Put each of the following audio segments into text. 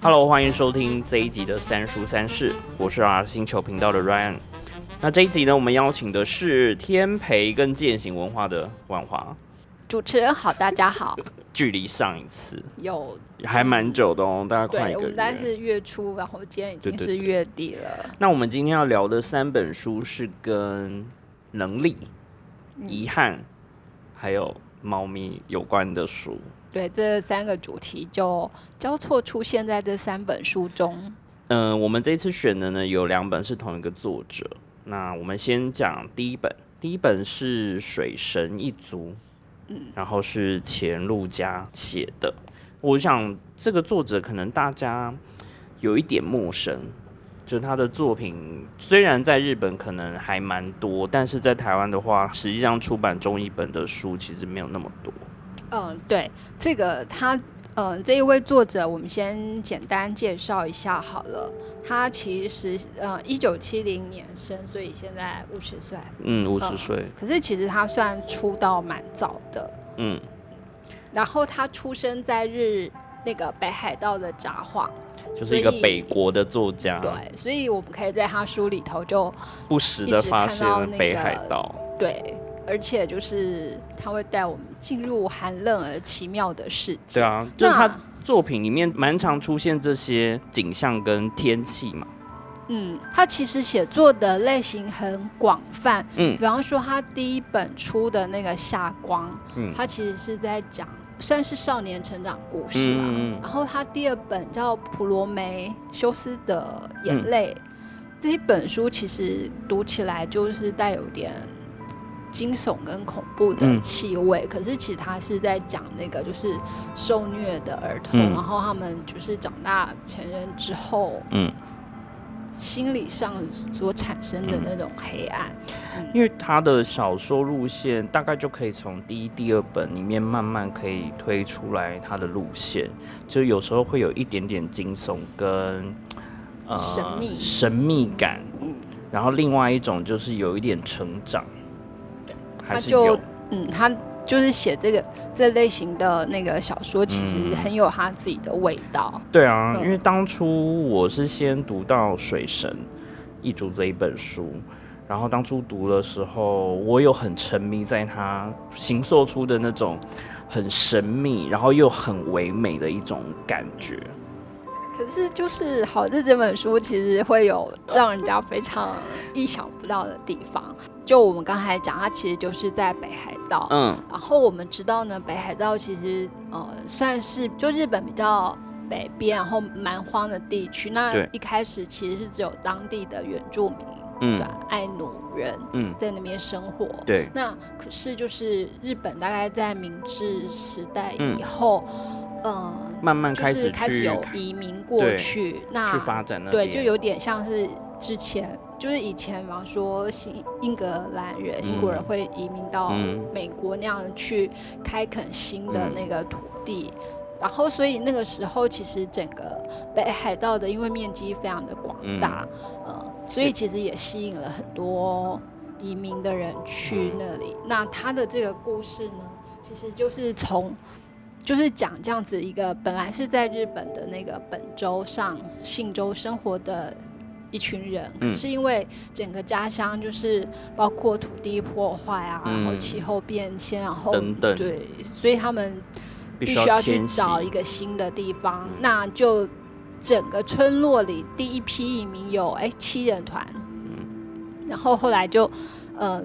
Hello，欢迎收听这一集的三叔三世，我是 R 星球频道的 Ryan。那这一集呢，我们邀请的是天培跟践行文化的万华。主持人好，大家好。距离上一次有还蛮久的哦，大概快一个月。我们大概是月初，然后今天已经是月底了。那我们今天要聊的三本书是跟能力、遗憾还有猫咪有关的书。对，这三个主题就交错出现在这三本书中。嗯，我们这次选的呢有两本是同一个作者。那我们先讲第一本，第一本是《水神一族》。嗯，然后是钱陆家写的。我想这个作者可能大家有一点陌生，就他的作品虽然在日本可能还蛮多，但是在台湾的话，实际上出版中译本的书其实没有那么多。嗯，对，这个他。嗯，这一位作者，我们先简单介绍一下好了。他其实，呃，一九七零年生，所以现在五十岁。嗯，五十岁。可是其实他算出道蛮早的。嗯。然后他出生在日那个北海道的札幌，就是一个北国的作家。对，所以我们可以在他书里头就不时的发现北海道。对。而且就是他会带我们进入寒冷而奇妙的世界。对啊，就是他作品里面蛮常出现这些景象跟天气嘛。嗯，他其实写作的类型很广泛。嗯，比方说他第一本出的那个《夏光》，嗯，他其实是在讲算是少年成长故事啊。然后他第二本叫《普罗梅修斯的眼泪》，这一本书其实读起来就是带有点。惊悚跟恐怖的气味，可是其实他是在讲那个就是受虐的儿童，然后他们就是长大成人之后，嗯，心理上所产生的那种黑暗。因为他的小说路线大概就可以从第一、第二本里面慢慢可以推出来他的路线，就有时候会有一点点惊悚跟呃神秘。神秘感，然后另外一种就是有一点成长。他就嗯，他就是写这个这类型的那个小说，其实很有他自己的味道。对啊，因为当初我是先读到《水神一族》这一本书，然后当初读的时候，我有很沉迷在他形塑出的那种很神秘，然后又很唯美的一种感觉。可是，就是好的这本书，其实会有让人家非常意想不到的地方。就我们刚才讲，它其实就是在北海道。嗯。然后我们知道呢，北海道其实呃算是就日本比较北边，然后蛮荒的地区。那一开始其实是只有当地的原住民，嗯，爱努人，嗯，在那边生活。对。那可是就是日本大概在明治时代以后。嗯，慢慢开始开始有移民过去，那去发展对，就有点像是之前，就是以前，比方说新英格兰人、英国人会移民到美国那样去开垦新的那个土地，然后所以那个时候其实整个北海道的因为面积非常的广大，呃，所以其实也吸引了很多移民的人去那里。那他的这个故事呢，其实就是从。就是讲这样子一个本来是在日本的那个本州上信州生活的一群人，可是因为整个家乡就是包括土地破坏啊，然后气候变迁，然后等等，对，所以他们必须要去找一个新的地方。那就整个村落里第一批移民有哎七人团，嗯，然后后来就呃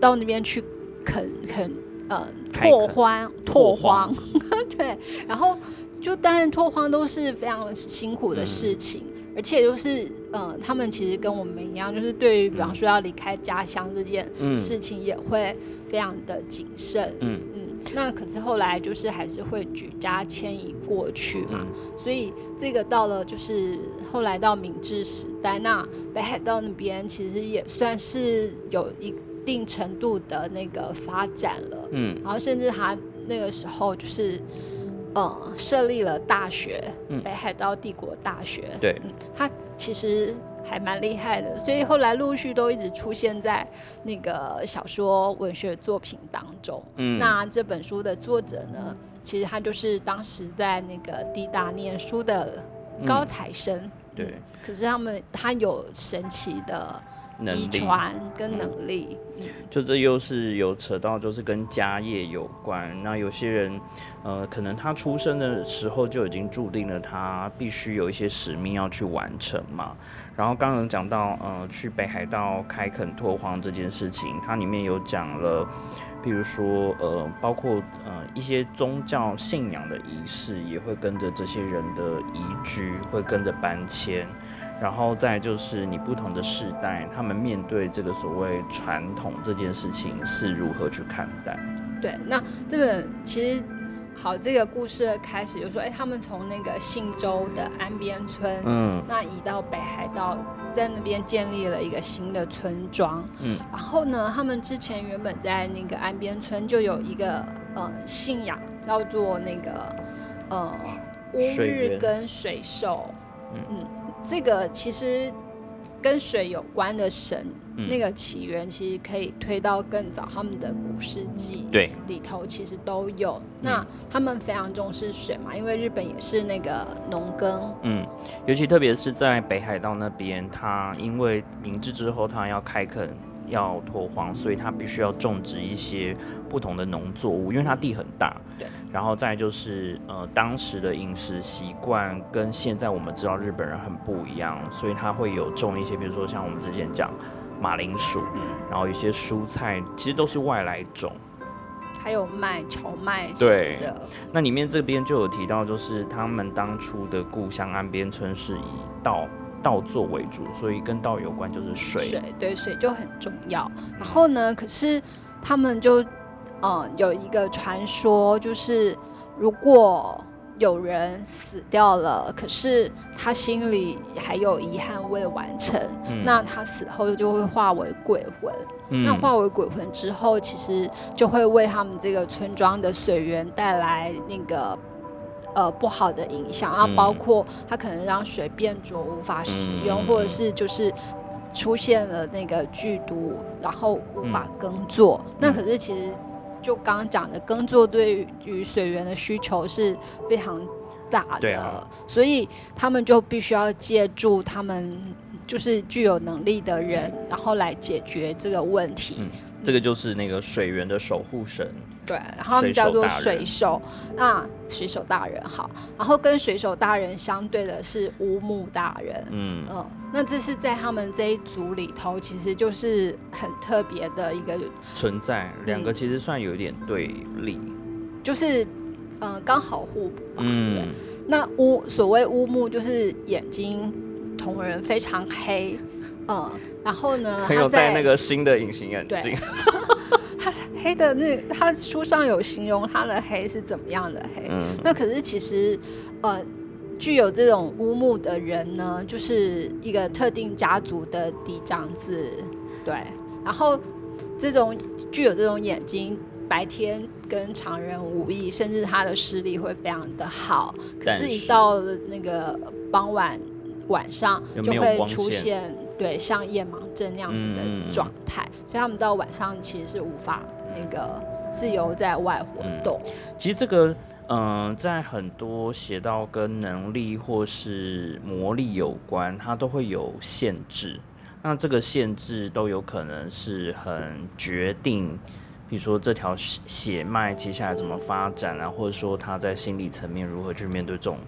到那边去垦垦。呃，拓荒拓荒，对，然后就当然拓荒都是非常辛苦的事情，而且就是呃，他们其实跟我们一样，就是对于比方说要离开家乡这件事情，也会非常的谨慎。嗯嗯，那可是后来就是还是会举家迁移过去嘛，所以这个到了就是后来到明治时代，那北海道那边其实也算是有。一定程度的那个发展了，嗯，然后甚至他那个时候就是，呃设立了大学，北海道帝国大学。对，他其实还蛮厉害的，所以后来陆续都一直出现在那个小说文学作品当中。嗯，那这本书的作者呢，其实他就是当时在那个地大念书的高材生。对，可是他们他有神奇的。遗传跟能力，就这又是有扯到，就是跟家业有关。那有些人，呃，可能他出生的时候就已经注定了他必须有一些使命要去完成嘛。然后刚刚讲到，呃，去北海道开垦拓荒这件事情，它里面有讲了，比如说，呃，包括呃一些宗教信仰的仪式，也会跟着这些人的移居，会跟着搬迁。然后再就是你不同的世代，他们面对这个所谓传统这件事情是如何去看待？对，那这本其实好，这个故事的开始就说，哎，他们从那个信州的安边村，嗯，那移到北海道，在那边建立了一个新的村庄，嗯，然后呢，他们之前原本在那个安边村就有一个呃信仰，叫做那个呃乌日跟水兽，嗯。嗯。这个其实跟水有关的神，那个起源其实可以推到更早，他们的古世纪对里头其实都有。那他们非常重视水嘛，因为日本也是那个农耕，嗯，尤其特别是在北海道那边，他因为明治之后他要开垦。要拓荒，所以他必须要种植一些不同的农作物，因为它地很大。对。然后再就是，呃，当时的饮食习惯跟现在我们知道日本人很不一样，所以他会有种一些，比如说像我们之前讲马铃薯，嗯，然后一些蔬菜，其实都是外来种。还有卖、荞麦。对的。那里面这边就有提到，就是他们当初的故乡岸边村是以稻。稻作为主，所以跟稻有关就是水。水对水就很重要。然后呢，可是他们就嗯有一个传说，就是如果有人死掉了，可是他心里还有遗憾未完成，那他死后就会化为鬼魂。那化为鬼魂之后，其实就会为他们这个村庄的水源带来那个。呃，不好的影响，然后包括它可能让水变浊，无法使用，或者是就是出现了那个剧毒，然后无法耕作。那可是其实就刚刚讲的，耕作对于水源的需求是非常大的，所以他们就必须要借助他们就是具有能力的人，然后来解决这个问题。这个就是那个水源的守护神。对，然后他们叫做水手，那水手大人好，然后跟水手大人相对的是乌木大人，嗯。嗯，那这是在他们这一组里头，其实就是很特别的一个存在，两个其实算有一点对立，就是嗯刚好互补吧，嗯，那乌所谓乌木就是眼睛同人非常黑，嗯，然后呢，很有戴那个新的隐形眼镜。他黑的那，他书上有形容他的黑是怎么样的黑。嗯。那可是其实，呃，具有这种乌木的人呢，就是一个特定家族的嫡长子，对。然后这种具有这种眼睛，白天跟常人无异，甚至他的视力会非常的好。可是，一到那个傍晚晚上，就会出现。对，像夜盲症那样子的状态，所以他们到晚上其实是无法那个自由在外活动。其实这个，嗯，在很多写到跟能力或是魔力有关，它都会有限制。那这个限制都有可能是很决定，比如说这条血脉接下来怎么发展啊，或者说他在心理层面如何去面对这种。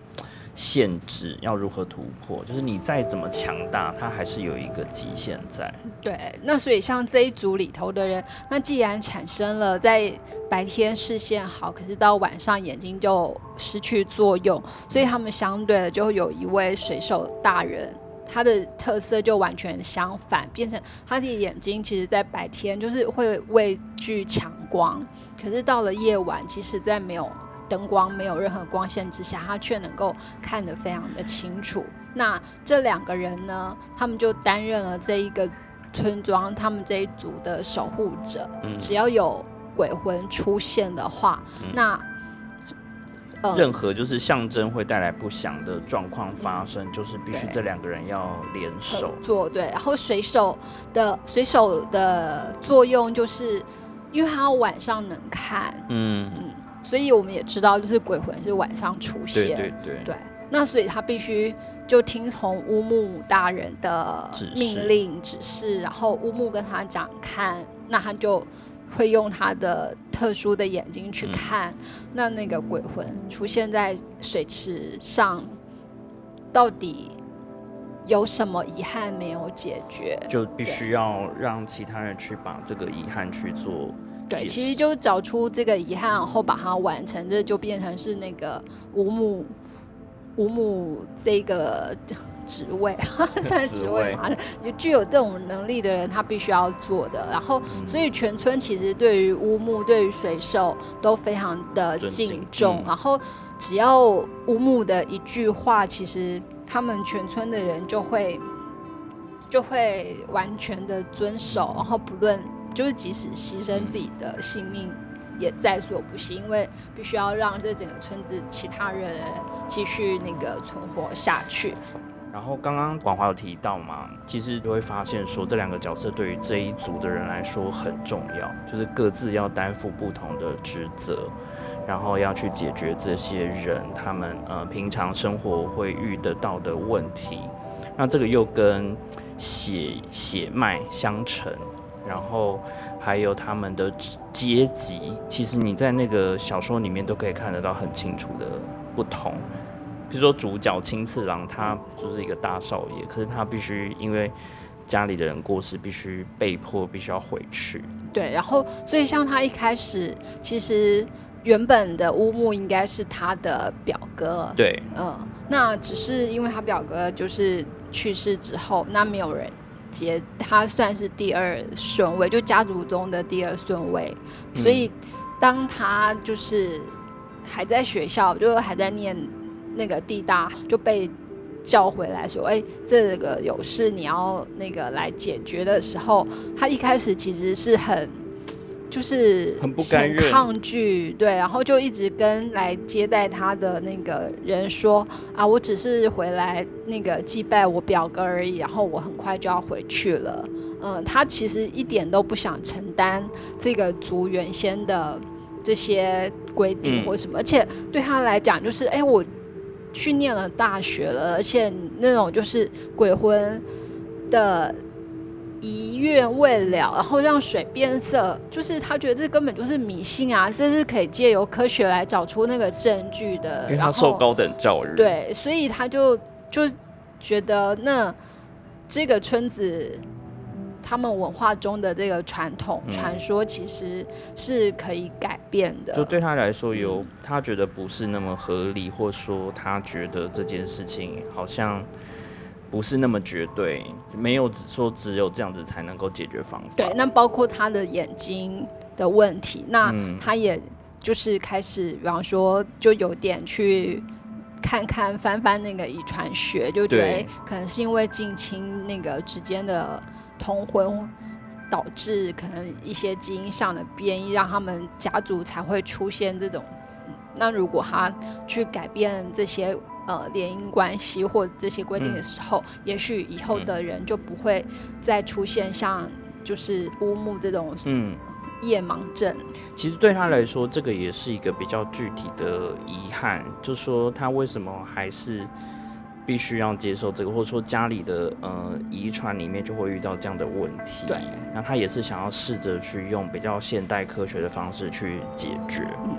限制要如何突破？就是你再怎么强大，它还是有一个极限在。对，那所以像这一组里头的人，那既然产生了在白天视线好，可是到晚上眼睛就失去作用，所以他们相对的就有一位水手大人，他的特色就完全相反，变成他的眼睛其实在白天就是会畏惧强光，可是到了夜晚，其实在没有。灯光没有任何光线之下，他却能够看得非常的清楚。那这两个人呢，他们就担任了这一个村庄，他们这一组的守护者。嗯。只要有鬼魂出现的话，那任何就是象征会带来不祥的状况发生，就是必须这两个人要联手。做对。然后水手的水手的作用就是，因为他晚上能看，嗯。嗯，所以我们也知道，就是鬼魂是晚上出现，对对对对。那所以他必须就听从乌木大人的命令指示，然后乌木跟他讲看，那他就。会用他的特殊的眼睛去看，那那个鬼魂出现在水池上，到底有什么遗憾没有解决？就必须要让其他人去把这个遗憾去做。对，其实就找出这个遗憾，然后把它完成，这就变成是那个五母五母这个。职位，算是职位嘛？就具有这种能力的人，他必须要做的。然后，所以全村其实对于乌木、对于水手都非常的敬重。然后，只要乌木的一句话，其实他们全村的人就会就会完全的遵守。然后，不论就是即使牺牲自己的性命也在所不惜，因为必须要让这整个村子其他人继续那个存活下去。然后刚刚广华有提到嘛，其实就会发现说这两个角色对于这一组的人来说很重要，就是各自要担负不同的职责，然后要去解决这些人他们呃平常生活会遇得到的问题。那这个又跟血血脉相承，然后还有他们的阶级，其实你在那个小说里面都可以看得到很清楚的不同。比如说主角青次郎，他就是一个大少爷，可是他必须因为家里的人过世，必须被迫必须要回去。对，然后所以像他一开始，其实原本的乌木应该是他的表哥。对，嗯，那只是因为他表哥就是去世之后，那没有人接他，算是第二顺位，就家族中的第二顺位。所以当他就是还在学校，就还在念。那个地大就被叫回来说：“哎，这个有事你要那个来解决的时候，他一开始其实是很就是很不甘抗拒，对，然后就一直跟来接待他的那个人说：啊，我只是回来那个祭拜我表哥而已，然后我很快就要回去了。嗯，他其实一点都不想承担这个族原先的这些规定或什么，而且对他来讲，就是哎我。”去念了大学了，而且那种就是鬼魂的遗愿未了，然后让水变色，就是他觉得这根本就是迷信啊！这是可以借由科学来找出那个证据的。因为他受高等教育，对，所以他就就觉得那这个村子。他们文化中的这个传统传说其实是可以改变的。就对他来说，有他觉得不是那么合理，或说他觉得这件事情好像不是那么绝对，没有说只有这样子才能够解决方法。对，那包括他的眼睛的问题，那他也就是开始，比方说就有点去看看翻翻那个遗传学，就觉得可能是因为近亲那个之间的。通婚导致可能一些基因上的变异，让他们家族才会出现这种。那如果他去改变这些呃联姻关系或这些规定的时候，也许以后的人就不会再出现像就是乌木这种嗯夜盲症。其实对他来说，这个也是一个比较具体的遗憾，就说他为什么还是。必须要接受这个，或者说家里的呃遗传里面就会遇到这样的问题。对，那他也是想要试着去用比较现代科学的方式去解决。嗯，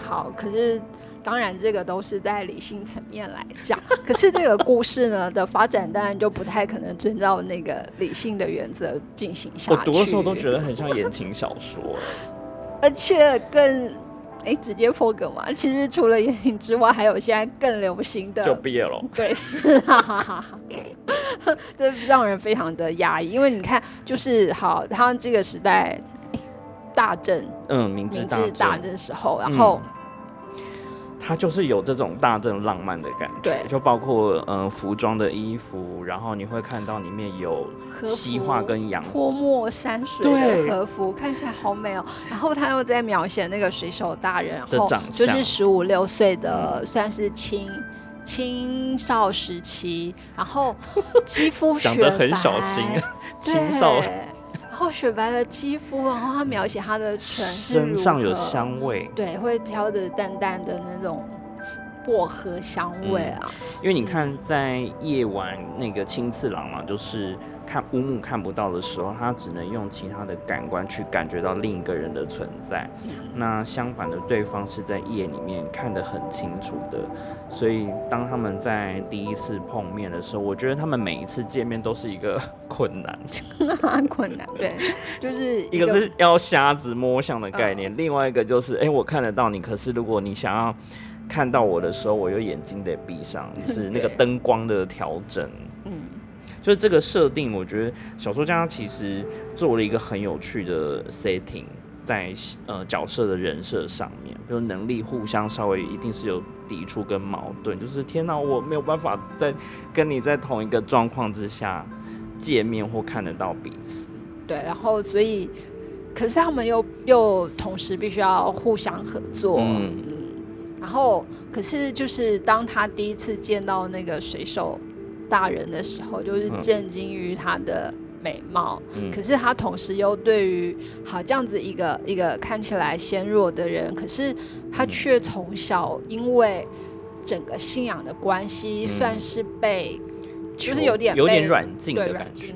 好，可是当然这个都是在理性层面来讲，可是这个故事呢的发展当然就不太可能遵照那个理性的原则进行下去。我读的时候都觉得很像言情小说，而且更。哎，直接破梗嘛？其实除了言情之外，还有现在更流行的，就毕业了。对，是啊，这让人非常的压抑。因为你看，就是好，他这个时代大正，嗯，明治大正时候，然后它就是有这种大正浪漫的感觉，就包括嗯服装的衣服，然后你会看到里面有西化跟洋。泼墨山水的和服，看起来好美哦。然后他又在描写那个水手大人，然后就是十五六岁的，算是青青少时期，然后 肌肤长得很小心，青少。雪白的肌肤，然后他描写他的唇身上有香味，对，会飘着淡淡的那种薄荷香味啊。因为你看，在夜晚那个青次郎嘛，就是。看乌木看不到的时候，他只能用其他的感官去感觉到另一个人的存在。那相反的，对方是在夜里面看得很清楚的。所以当他们在第一次碰面的时候，我觉得他们每一次见面都是一个 困难，困难。对，就是 一个是要瞎子摸象的概念，另外一个就是，哎，我看得到你，可是如果你想要看到我的时候，我又眼睛得闭上，就是那个灯光的调整。就是这个设定，我觉得小说家其实做了一个很有趣的 setting，在呃角色的人设上面，比如能力互相稍微一定是有抵触跟矛盾，就是天哪，我没有办法在跟你在同一个状况之下见面或看得到彼此。对，然后所以，可是他们又又同时必须要互相合作，嗯，然后可是就是当他第一次见到那个水手。大人的时候，就是震惊于她的美貌，可是他同时又对于好这样子一个一个看起来纤弱的人，可是他却从小因为整个信仰的关系，算是被就是有点有点软禁的感觉。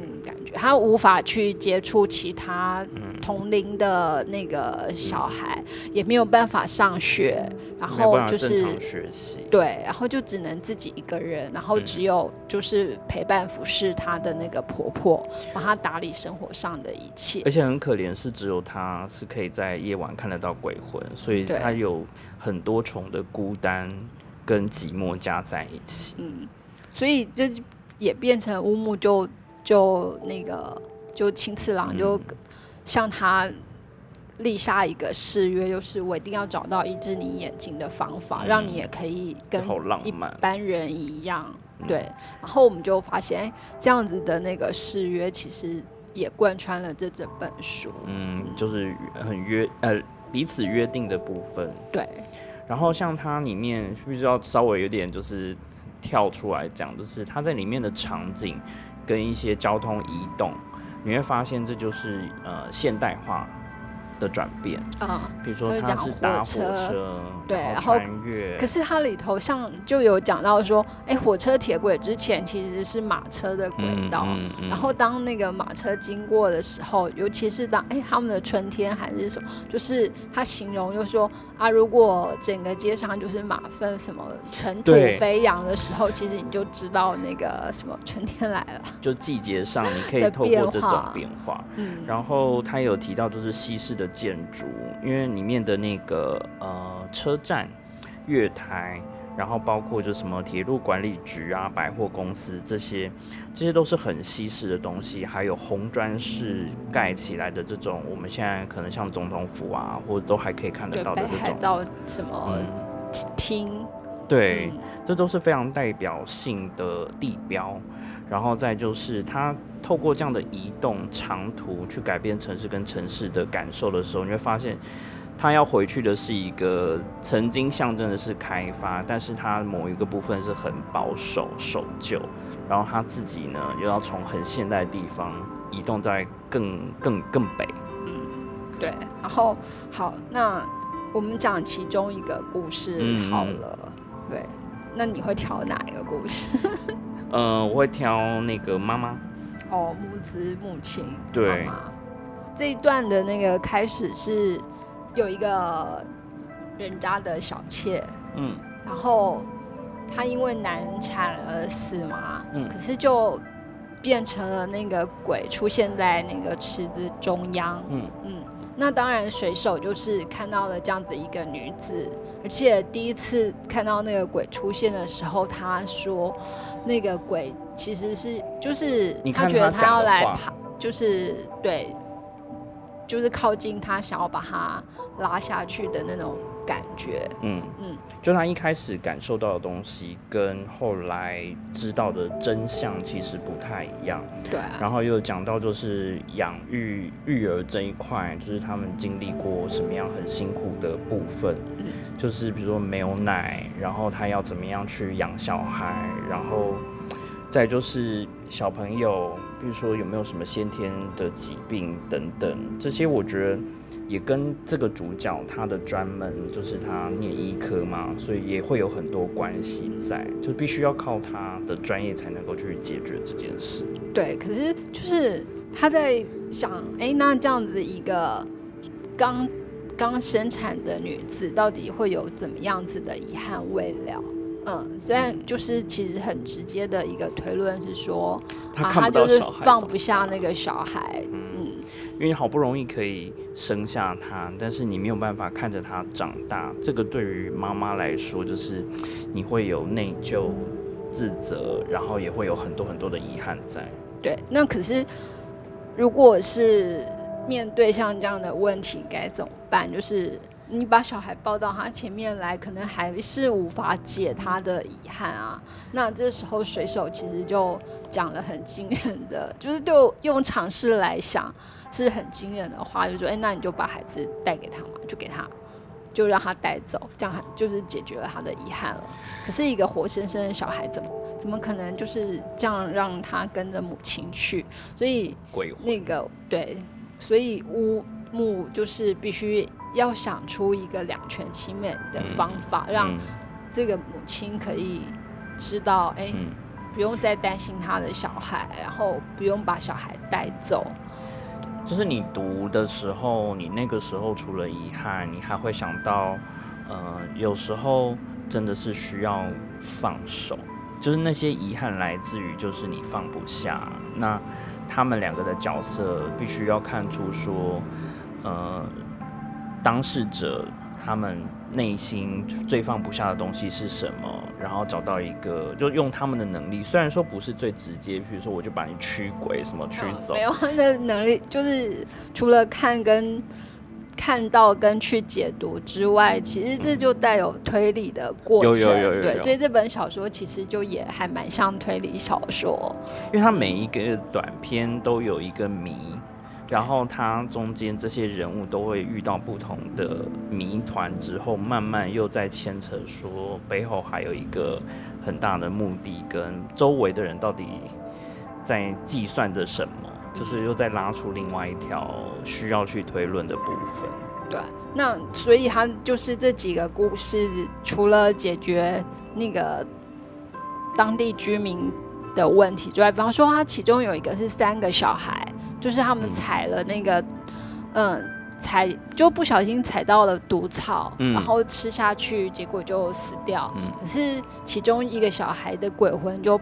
他无法去接触其他同龄的那个小孩，也没有办法上学，然后就是学习，对，然后就只能自己一个人，然后只有就是陪伴服侍他的那个婆婆，帮他打理生活上的一切。而且很可怜，是只有他是可以在夜晚看得到鬼魂，所以他有很多重的孤单跟寂寞加在一起。嗯，所以这也变成乌木就。就那个，就青次郎就向他立下一个誓约，就是我一定要找到医治你眼睛的方法，让你也可以跟一般人一样。对，然后我们就发现，哎，这样子的那个誓约其实也贯穿了这整本书。嗯，就是很约呃彼此约定的部分。对，然后像它里面必须要稍微有点就是跳出来讲，就是它在里面的场景。跟一些交通移动，你会发现这就是呃现代化。的转变啊，比如说他是搭火车，对，然后穿越。可是它里头像就有讲到说，哎，火车铁轨之前其实是马车的轨道，然后当那个马车经过的时候，尤其是当哎他们的春天还是什么，就是他形容就说啊，如果整个街上就是马粪什么尘土飞扬的时候，其实你就知道那个什么春天来了。就季节上你可以透过这种变化，嗯，然后他有提到就是西式的。建筑，因为里面的那个呃车站、月台，然后包括就什么铁路管理局啊、百货公司这些，这些都是很西式的东西。还有红砖式盖起来的这种，我们现在可能像总统府啊，或者都还可以看得到的这种。到什么厅？对，这都是非常代表性的地标。然后再就是它。透过这样的移动长途去改变城市跟城市的感受的时候，你会发现，他要回去的是一个曾经象征的是开发，但是他某一个部分是很保守守旧，然后他自己呢又要从很现代的地方移动在更更更北。嗯，对。然后好，那我们讲其中一个故事好了。对，那你会挑哪一个故事？呃，我会挑那个妈妈。哦，母子母亲，对，这一段的那个开始是有一个人家的小妾，嗯，然后她因为难产而死嘛，嗯，可是就变成了那个鬼出现在那个池子中央，嗯。嗯，那当然水手就是看到了这样子一个女子，而且第一次看到那个鬼出现的时候，他说那个鬼。其实是就是他觉得他要来爬，就是对，就是靠近他，想要把他拉下去的那种感觉。嗯嗯，就他一开始感受到的东西，跟后来知道的真相其实不太一样。对。然后又讲到就是养育育儿这一块，就是他们经历过什么样很辛苦的部分。嗯。就是比如说没有奶，然后他要怎么样去养小孩，然后再就是小朋友，比如说有没有什么先天的疾病等等，这些我觉得。也跟这个主角他的专门就是他念医科嘛，所以也会有很多关系在，就必须要靠他的专业才能够去解决这件事。对，可是就是他在想，哎，那这样子一个刚刚生产的女子，到底会有怎么样子的遗憾未了？嗯，虽然就是其实很直接的一个推论是说，啊，他就是放不下那个小孩。因为你好不容易可以生下他，但是你没有办法看着他长大，这个对于妈妈来说，就是你会有内疚、自责，然后也会有很多很多的遗憾在。对，那可是如果是面对像这样的问题，该怎么办？就是你把小孩抱到他前面来，可能还是无法解他的遗憾啊。那这时候水手其实就讲了很惊人的，就是就用尝试来想。是很惊人的话，就说：“哎，那你就把孩子带给他嘛，就给他，就让他带走，这样就是解决了他的遗憾了。可是，一个活生生的小孩，怎么怎么可能就是这样让他跟着母亲去？所以，那个对，所以乌木就是必须要想出一个两全其美的方法，让这个母亲可以知道，哎，不用再担心他的小孩，然后不用把小孩带走。”就是你读的时候，你那个时候除了遗憾，你还会想到，呃，有时候真的是需要放手，就是那些遗憾来自于就是你放不下。那他们两个的角色必须要看出说，呃，当事者他们。内心最放不下的东西是什么？然后找到一个，就用他们的能力，虽然说不是最直接，比如说我就把你驱鬼什么驱走，没有的能力，就是除了看跟看到跟去解读之外，其实这就带有推理的过程，对，所以这本小说其实就也还蛮像推理小说，因为它每一个短片都有一个谜。然后他中间这些人物都会遇到不同的谜团，之后慢慢又在牵扯说背后还有一个很大的目的，跟周围的人到底在计算着什么，就是又在拉出另外一条需要去推论的部分。对，那所以他就是这几个故事，除了解决那个当地居民的问题之外，比方说他其中有一个是三个小孩。就是他们踩了那个，嗯，踩就不小心踩到了毒草，然后吃下去，结果就死掉。可是其中一个小孩的鬼魂就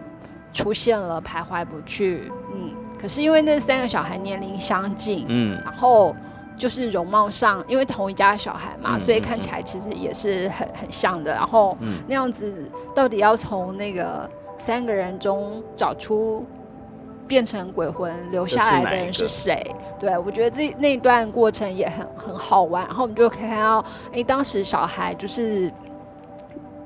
出现了，徘徊不去。嗯，可是因为那三个小孩年龄相近，嗯，然后就是容貌上，因为同一家小孩嘛，所以看起来其实也是很很像的。然后那样子，到底要从那个三个人中找出？变成鬼魂留下来的人是谁？对我觉得这那段过程也很很好玩。然后我们就可以看到，哎，当时小孩就是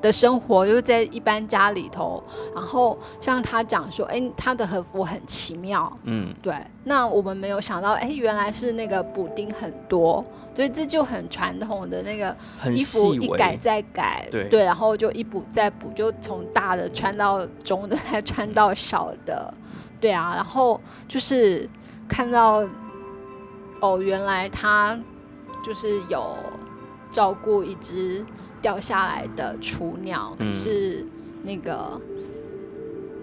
的生活就是在一般家里头。然后像他讲说，哎，他的和服很奇妙。嗯，对。那我们没有想到，哎，原来是那个补丁很多，所以这就很传统的那个衣服一改再改，对，然后就一补再补，就从大的穿到中的，再穿到小的。对啊，然后就是看到哦，原来他就是有照顾一只掉下来的雏鸟，可是那个。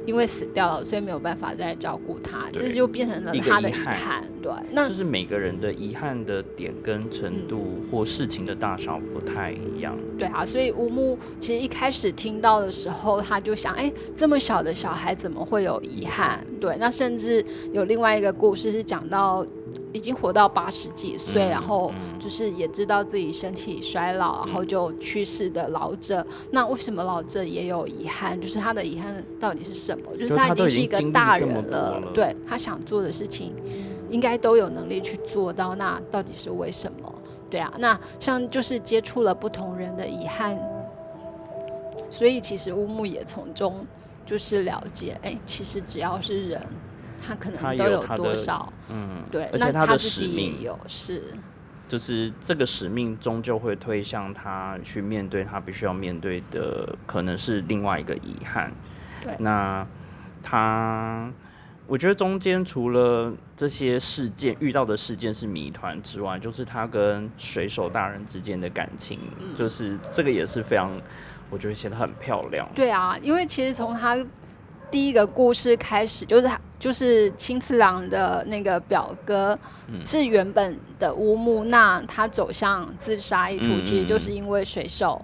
因为死掉了，所以没有办法再照顾他，这就变成了他的遗憾。对，那就是每个人的遗憾的点跟程度或事情的大小不太一样。对啊，所以乌木其实一开始听到的时候，他就想：哎，这么小的小孩怎么会有遗憾？对，那甚至有另外一个故事是讲到。已经活到八十几岁，然后就是也知道自己身体衰老，然后就去世的老者。那为什么老者也有遗憾？就是他的遗憾到底是什么？就是他已经是一个大人了，对他想做的事情，应该都有能力去做到。那到底是为什么？对啊，那像就是接触了不同人的遗憾，所以其实乌木也从中就是了解，哎，其实只要是人，他可能都有多少，嗯，对，而且他的使命有是，就是这个使命终究会推向他去面对他必须要面对的，可能是另外一个遗憾。对，那他。我觉得中间除了这些事件遇到的事件是谜团之外，就是他跟水手大人之间的感情，就是这个也是非常，我觉得写的很漂亮。对啊，因为其实从他第一个故事开始，就是他就是青次郎的那个表哥是原本的乌木，那他走向自杀一途，其实就是因为水手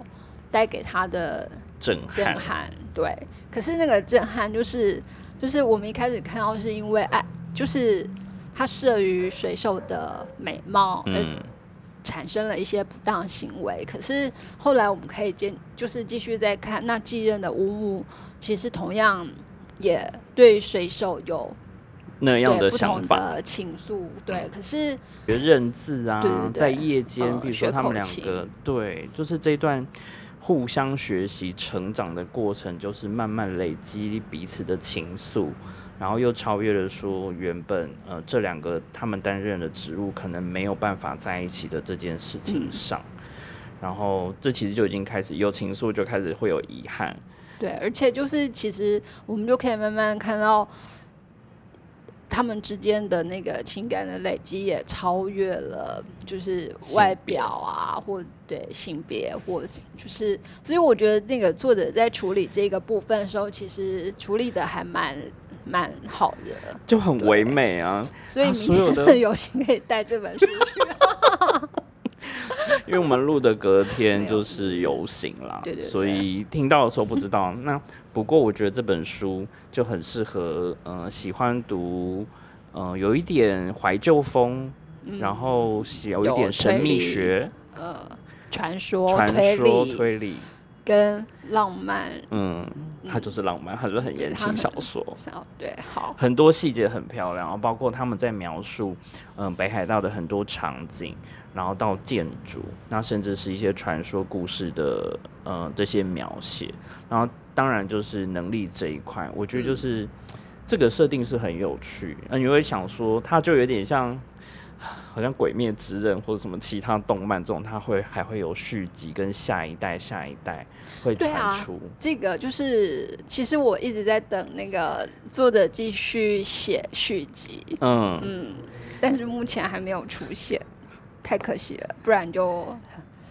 带给他的震撼震撼。对，可是那个震撼就是。就是我们一开始看到是因为爱，就是他摄于水手的美貌而产生了一些不当行为。可是后来我们可以接，就是继续再看那继任的乌木，其实同样也对水手有那样的想法、情愫。对，可是认字啊，在夜间，比如说他们两个，对，就是这段。互相学习成长的过程，就是慢慢累积彼此的情愫，然后又超越了说原本呃这两个他们担任的职务可能没有办法在一起的这件事情上，然后这其实就已经开始有情愫，就开始会有遗憾。对，而且就是其实我们就可以慢慢看到。他们之间的那个情感的累积也超越了，就是外表啊，或对性别，或就是，所以我觉得那个作者在处理这个部分的时候，其实处理的还蛮蛮好的，就很唯美啊。所以明天的有心可以带这本书去。因为我们录的隔天就是游行啦，所以听到的时候不知道。那不过我觉得这本书就很适合，呃，喜欢读，呃，有一点怀旧风，然后有一点神秘学，呃，传说、传说、推理跟浪漫。嗯，它就是浪漫，它就是很言情小说。对，好，很多细节很漂亮，然后包括他们在描述，嗯，北海道的很多场景。然后到建筑，那甚至是一些传说故事的，呃，这些描写。然后当然就是能力这一块，我觉得就是这个设定是很有趣。那你会想说，它就有点像，好像《鬼灭之刃》或者什么其他动漫这种，它会还会有续集，跟下一代、下一代会传出。这个就是，其实我一直在等那个作者继续写续集。嗯嗯，但是目前还没有出现。太可惜了，不然就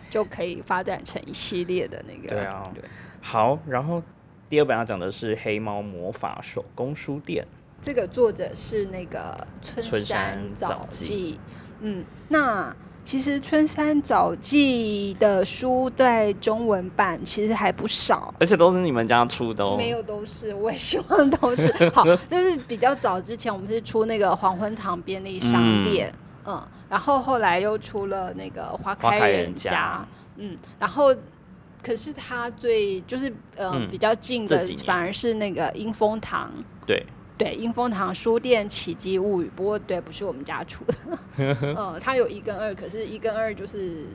就可以发展成一系列的那个。对啊，对。好，然后第二本要讲的是《黑猫魔法手工书店》。这个作者是那个春山早纪。嗯，那其实春山早纪的书在中文版其实还不少，而且都是你们家出的哦。没有，都是我也希望都是 好。就是比较早之前，我们是出那个黄昏堂便利商店。嗯。然后后来又出了那个花开人家，嗯，然后可是他最就是呃比较近的反而是那个英风堂，对对，英风堂书店奇迹物语，不过对不是我们家出的，呃，他有一跟二，可是一跟二就是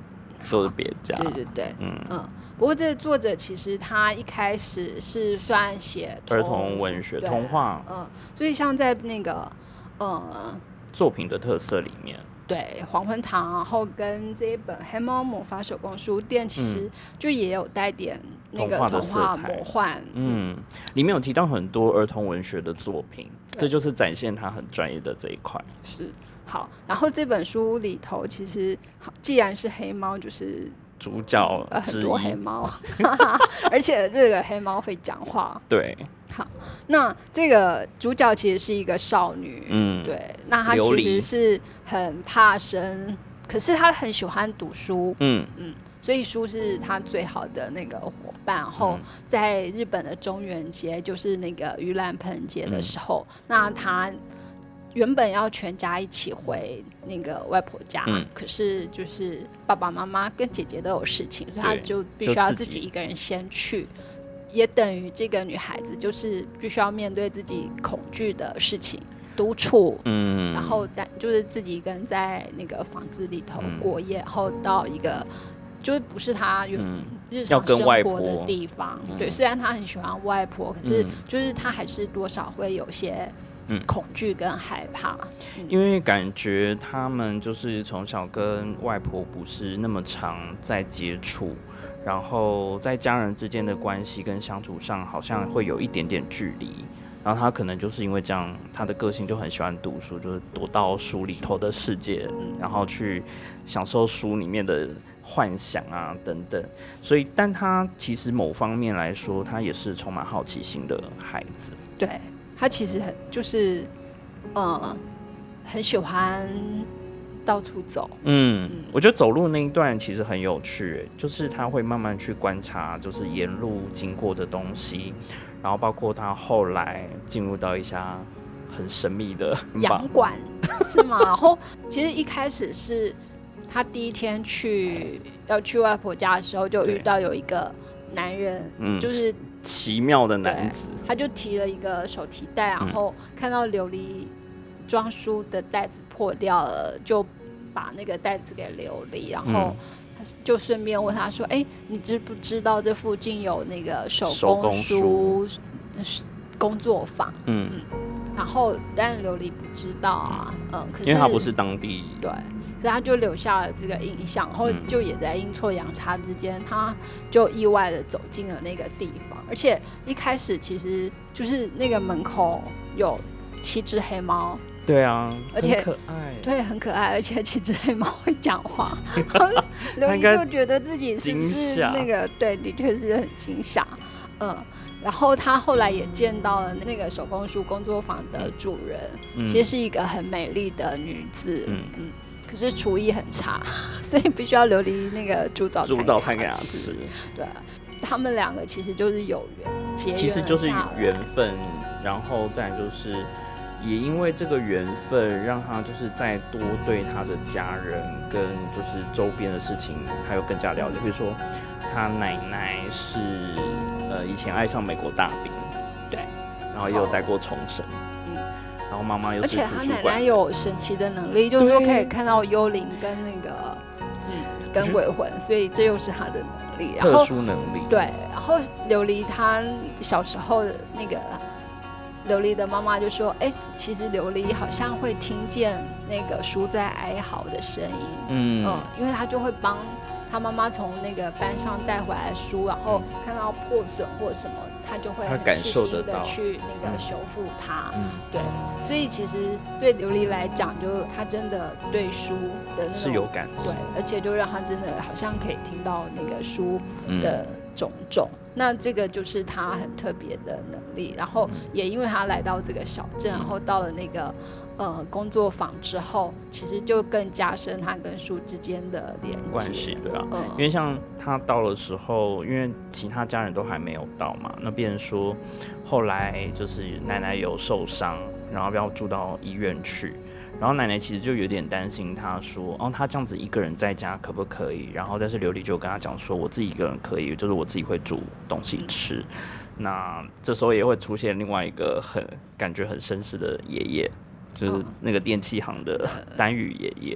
都是别家，对对对，嗯嗯，不过这个作者其实他一开始是算写儿童文学童话，嗯，所以像在那个呃作品的特色里面。对黄昏堂，然后跟这一本《黑猫魔法手工书店》，其实就也有带点那个童话魔幻。嗯，里面有提到很多儿童文学的作品，这就是展现他很专业的这一块。是好，然后这本书里头其实，既然是黑猫，就是主角很多黑猫，而且这个黑猫会讲话。对。好，那这个主角其实是一个少女，嗯，对，那她其实是很怕生，可是她很喜欢读书，嗯。嗯，所以书是他最好的那个伙伴。然后在日本的中元节，就是那个盂兰盆节的时候，那他原本要全家一起回那个外婆家，可是就是爸爸妈妈跟姐姐都有事情，所以他就必须要自己一个人先去。也等于这个女孩子就是必须要面对自己恐惧的事情，独处，嗯，然后但就是自己一个人在那个房子里头过夜，然后到一个就是不是他原日常生活的地方，对，虽然他很喜欢外婆，可是就是他还是多少会有些。嗯，恐惧跟害怕，因为感觉他们就是从小跟外婆不是那么常在接触，然后在家人之间的关系跟相处上好像会有一点点距离，然后他可能就是因为这样，他的个性就很喜欢读书，就是躲到书里头的世界，然后去享受书里面的幻想啊等等，所以，但他其实某方面来说，他也是充满好奇心的孩子，对。他其实很就是，呃，很喜欢到处走。嗯，我觉得走路那一段其实很有趣，就是他会慢慢去观察，就是沿路经过的东西，然后包括他后来进入到一家很神秘的 洋馆，是吗？然后其实一开始是他第一天去要去外婆家的时候，就遇到有一个男人，嗯，就是。奇妙的男子，他就提了一个手提袋，然后看到琉璃装书的袋子破掉了，就把那个袋子给琉璃，然后就顺便问他说：“哎，你知不知道这附近有那个手工书？工作坊？”嗯，然后但琉璃不知道啊，嗯，可是因为他不是当地对。所以他就留下了这个印象，然后就也在阴错阳差之间，他就意外的走进了那个地方。而且一开始其实就是那个门口有七只黑猫，对啊，而且可爱，对，很可爱，而且七只黑猫会讲话。琉璃就觉得自己是不是那个？对，的确是很惊吓。嗯，然后他后来也见到了那个手工书工作坊的主人，其实是一个很美丽的女子。嗯嗯。可是厨艺很差，所以必须要琉璃那个煮早煮早餐给他吃。对，他们两个其实就是有缘，其实就是缘分。然后再就是，也因为这个缘分，让他就是再多对他的家人跟就是周边的事情，还有更加了解。比如说，他奶奶是呃以前爱上美国大兵，对，然后也有待过重生，嗯。然后妈妈又而且他奶奶有神奇的能力，就是说可以看到幽灵跟那个嗯跟鬼魂，所以这又是他的能力。特殊能力。对，然后琉璃他小时候那个琉璃的妈妈就说：“哎，其实琉璃好像会听见那个书在哀嚎的声音，嗯嗯，因为他就会帮。”他妈妈从那个班上带回来书，然后看到破损或什么，他就会很细心的去那个修复它。对，所以其实对琉璃来讲，就他真的对书的那种是有感，对，而且就让他真的好像可以听到那个书的种种。那这个就是他很特别的能力。然后也因为他来到这个小镇，然后到了那个。呃，工作坊之后，其实就更加深他跟书之间的连关系，对啊，嗯，因为像他到的时候，因为其他家人都还没有到嘛，那别人说后来就是奶奶有受伤，然后要住到医院去，然后奶奶其实就有点担心，他说，哦，他这样子一个人在家可不可以？然后但是琉璃就跟他讲说，我自己一个人可以，就是我自己会煮东西吃。那这时候也会出现另外一个很感觉很绅士的爷爷。就是那个电器行的丹羽爷爷，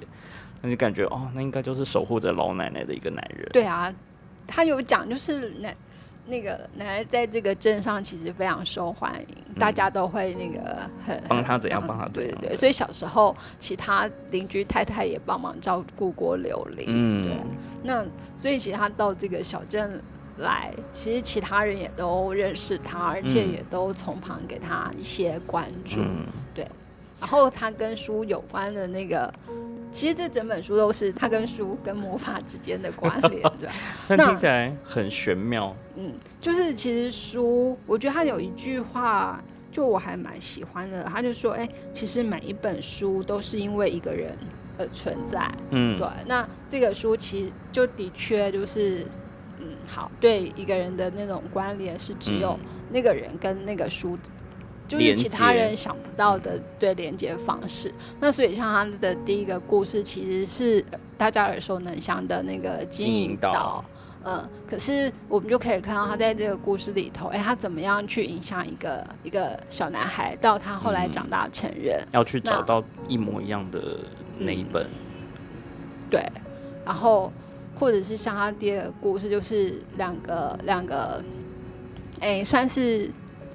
那就感觉哦，那应该就是守护着老奶奶的一个男人。对啊，他有讲，就是奶那个奶奶在这个镇上其实非常受欢迎，大家都会那个很帮他怎样帮他怎样。对，所以小时候其他邻居太太也帮忙照顾过琉璃。嗯，对。那所以其实他到这个小镇来，其实其他人也都认识他，而且也都从旁给他一些关注。对。然后他跟书有关的那个，其实这整本书都是他跟书跟魔法之间的关联，对吧？那听起来很玄妙。嗯，就是其实书，我觉得他有一句话，就我还蛮喜欢的。他就说：“哎，其实每一本书都是因为一个人而存在。”嗯，对。那这个书其实就的确就是，嗯，好，对一个人的那种关联是只有那个人跟那个书。就是其他人想不到的对连接方式。那所以像他的第一个故事，其实是大家耳熟能详的那个金银岛。嗯，可是我们就可以看到他在这个故事里头，哎，他怎么样去影响一个一个小男孩，到他后来长大成人，要去找到一模一样的那一本。对，然后或者是像他第二个故事，就是两个两个，哎，算是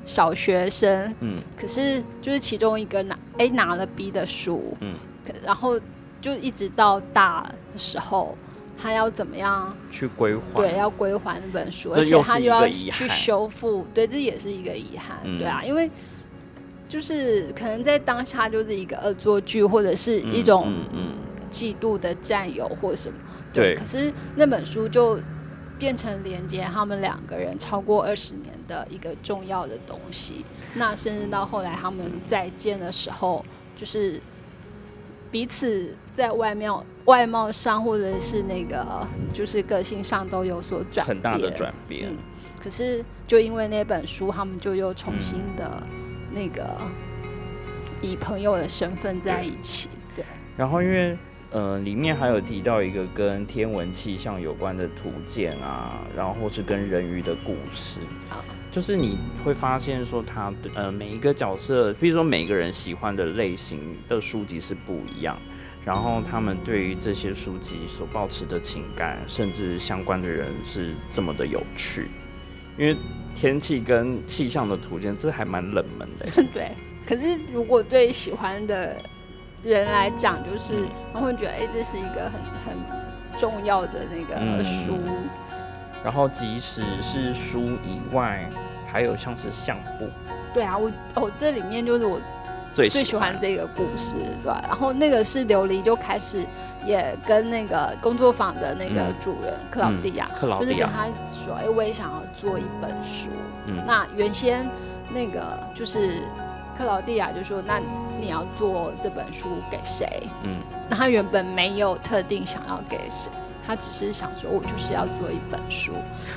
小学生，嗯，可是就是其中一个拿哎拿了 B 的书，嗯，然后就一直到大的时候。他要怎么样去归还？对，要归还那本书，而且他又要去修复。对，这也是一个遗憾。对啊，因为就是可能在当下就是一个恶作剧，或者是一种嗯嫉妒的占有或什么。对。可是那本书就变成连接他们两个人超过二十年的一个重要的东西。那甚至到后来他们再见的时候，就是彼此在外面。外貌上或者是那个，就是个性上都有所转很大的转变。可是就因为那本书，他们就又重新的那个以朋友的身份在一起。对。然后因为呃，里面还有提到一个跟天文气象有关的图鉴啊，然后或是跟人鱼的故事。啊。就是你会发现说，他呃每一个角色，比如说每个人喜欢的类型的书籍是不一样。然后他们对于这些书籍所保持的情感，甚至相关的人是这么的有趣，因为天气跟气象的图鉴，这还蛮冷门的。对，可是如果对喜欢的人来讲，就是他会觉得，哎，这是一个很很重要的那个书。然后即使是书以外，还有像是相簿。对啊，我哦，这里面就是我。最喜欢这个故事，对然后那个是琉璃就开始也跟那个工作坊的那个主人克劳迪亚，就是跟他说：“哎，我也想要做一本书。”嗯，那原先那个就是克劳迪亚就说：“那你要做这本书给谁？”嗯，那他原本没有特定想要给谁，他只是想说：“我就是要做一本书。”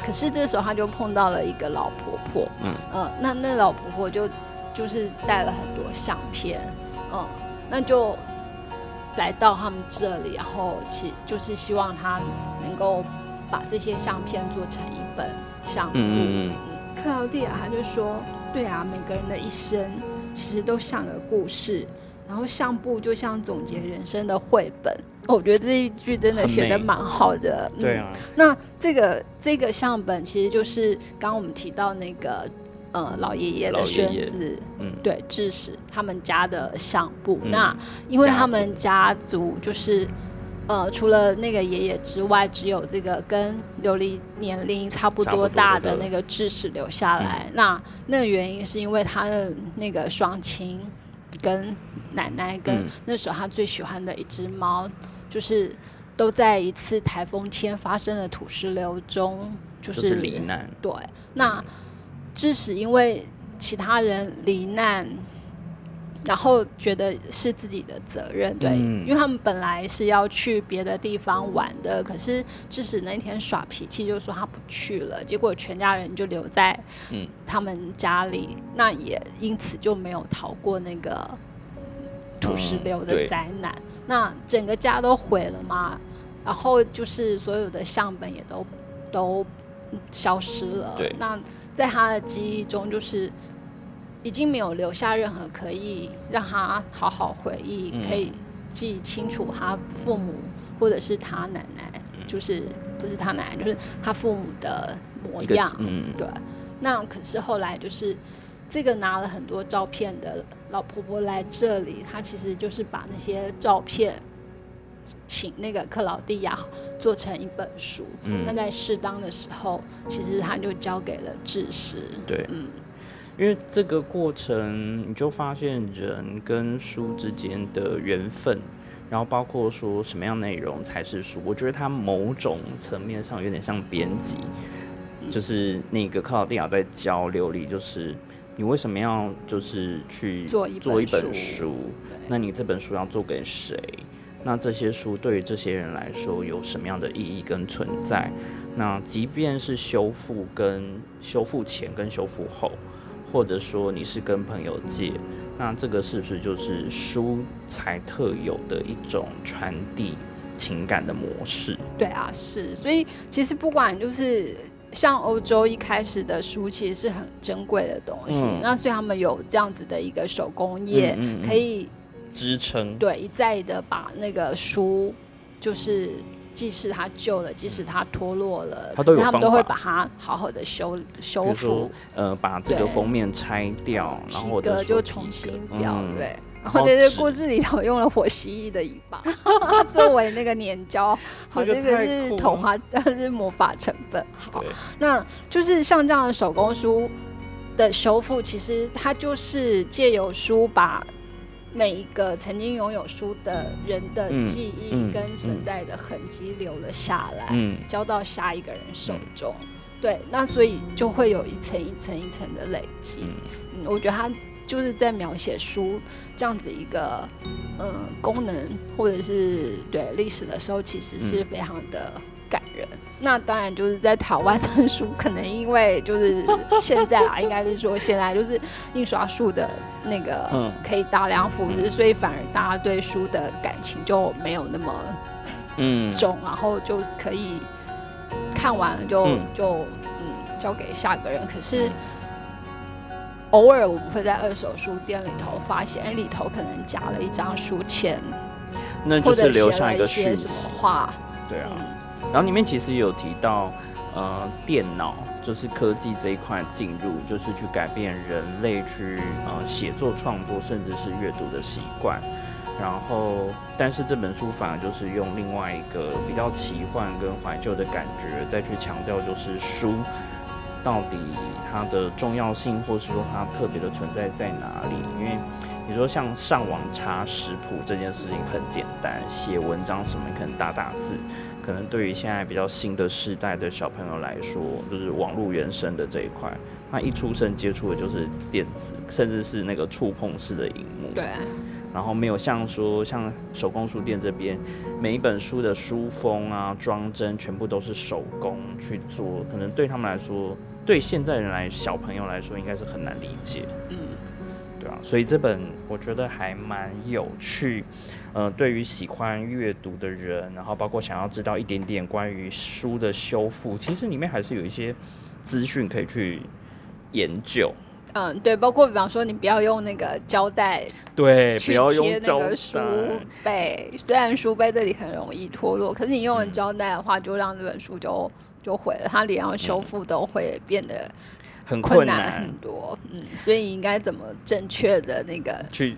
可是这时候他就碰到了一个老婆婆，嗯嗯，那那老婆婆就。就是带了很多相片，嗯，那就来到他们这里，然后其就是希望他能够把这些相片做成一本相簿。嗯克劳蒂亚他就说：“对啊，每个人的一生其实都像个故事，然后相簿就像总结人生的绘本。”我觉得这一句真的写的蛮好的。对啊。那这个这个相本其实就是刚刚我们提到那个。呃，老爷爷的孙子，嗯，对，致使他们家的相簿。那因为他们家族就是，呃，除了那个爷爷之外，只有这个跟琉璃年龄差不多大的那个智齿留下来。那那个原因是因为他的那个双亲跟奶奶跟那时候他最喜欢的一只猫，就是都在一次台风天发生的土石流中，就是罹难。对，那。智齿因为其他人罹难，然后觉得是自己的责任，对，因为他们本来是要去别的地方玩的，可是致使那天耍脾气，就说他不去了，结果全家人就留在他们家里，那也因此就没有逃过那个土石流的灾难，那整个家都毁了嘛，然后就是所有的相本也都都消失了，那。在他的记忆中，就是已经没有留下任何可以让他好好回忆、可以记清楚他父母或者是他奶奶，就是不是他奶奶，就是他父母的模样。嗯，对。那可是后来就是这个拿了很多照片的老婆婆来这里，她其实就是把那些照片。请那个克劳蒂亚做成一本书，那在适当的时候，其实他就交给了智识。对，嗯，因为这个过程，你就发现人跟书之间的缘分，然后包括说什么样内容才是书。我觉得它某种层面上有点像编辑，就是那个克劳蒂亚在教琉璃，就是你为什么要就是去做一做一本书？那你这本书要做给谁？那这些书对于这些人来说有什么样的意义跟存在？那即便是修复跟修复前跟修复后，或者说你是跟朋友借，那这个是不是就是书才特有的一种传递情感的模式。对啊，是，所以其实不管就是像欧洲一开始的书，其实是很珍贵的东西。那所以他们有这样子的一个手工业，可以支撑，对，一再的把那个书，就是即使它旧了，即使它脱落了，他都有他们都会把它好好的修修复，呃，把这个封面拆掉，然后就重新裱，对。然后在这故事里头用了火蜥蜴的尾巴 作为那个粘胶，好，这个是童话，这是魔法成分。好，那就是像这样的手工书的修复，其实它就是借由书把每一个曾经拥有书的人的记忆跟存在的痕迹留了下来，交到下一个人手中。对，那所以就会有一层一层一层的累积。嗯，我觉得他。就是在描写书这样子一个嗯功能或者是对历史的时候，其实是非常的感人。那当然就是在台湾的书，可能因为就是现在啊，应该是说现在就是印刷术的那个可以大量复制，所以反而大家对书的感情就没有那么嗯重，然后就可以看完了就就嗯交给下个人。可是。偶尔我们会在二手书店里头发现，哎，里头可能夹了一张书签，那就是留下一个什么话。对啊，然后里面其实也有提到，呃，电脑就是科技这一块进入，就是去改变人类去呃写作创作，甚至是阅读的习惯。然后，但是这本书反而就是用另外一个比较奇幻跟怀旧的感觉，再去强调就是书。到底它的重要性，或是说它特别的存在在哪里？因为你说像上网查食谱这件事情很简单，写文章什么可能打打字，可能对于现在比较新的世代的小朋友来说，就是网络原生的这一块，他一出生接触的就是电子，甚至是那个触碰式的荧幕。对。然后没有像说像手工书店这边，每一本书的书封啊、装帧全部都是手工去做，可能对他们来说。对现在人来，小朋友来说应该是很难理解，嗯，所以这本我觉得还蛮有趣，呃，对于喜欢阅读的人，然后包括想要知道一点点关于书的修复，其实里面还是有一些资讯可以去研究。嗯，对，包括比方说你不要用那个胶带，对，不要用那个书背，虽然书背这里很容易脱落，可是你用了胶带的话，就让这本书就。就毁了，它连要修复都会变得很困难很多。嗯，所以应该怎么正确的那个去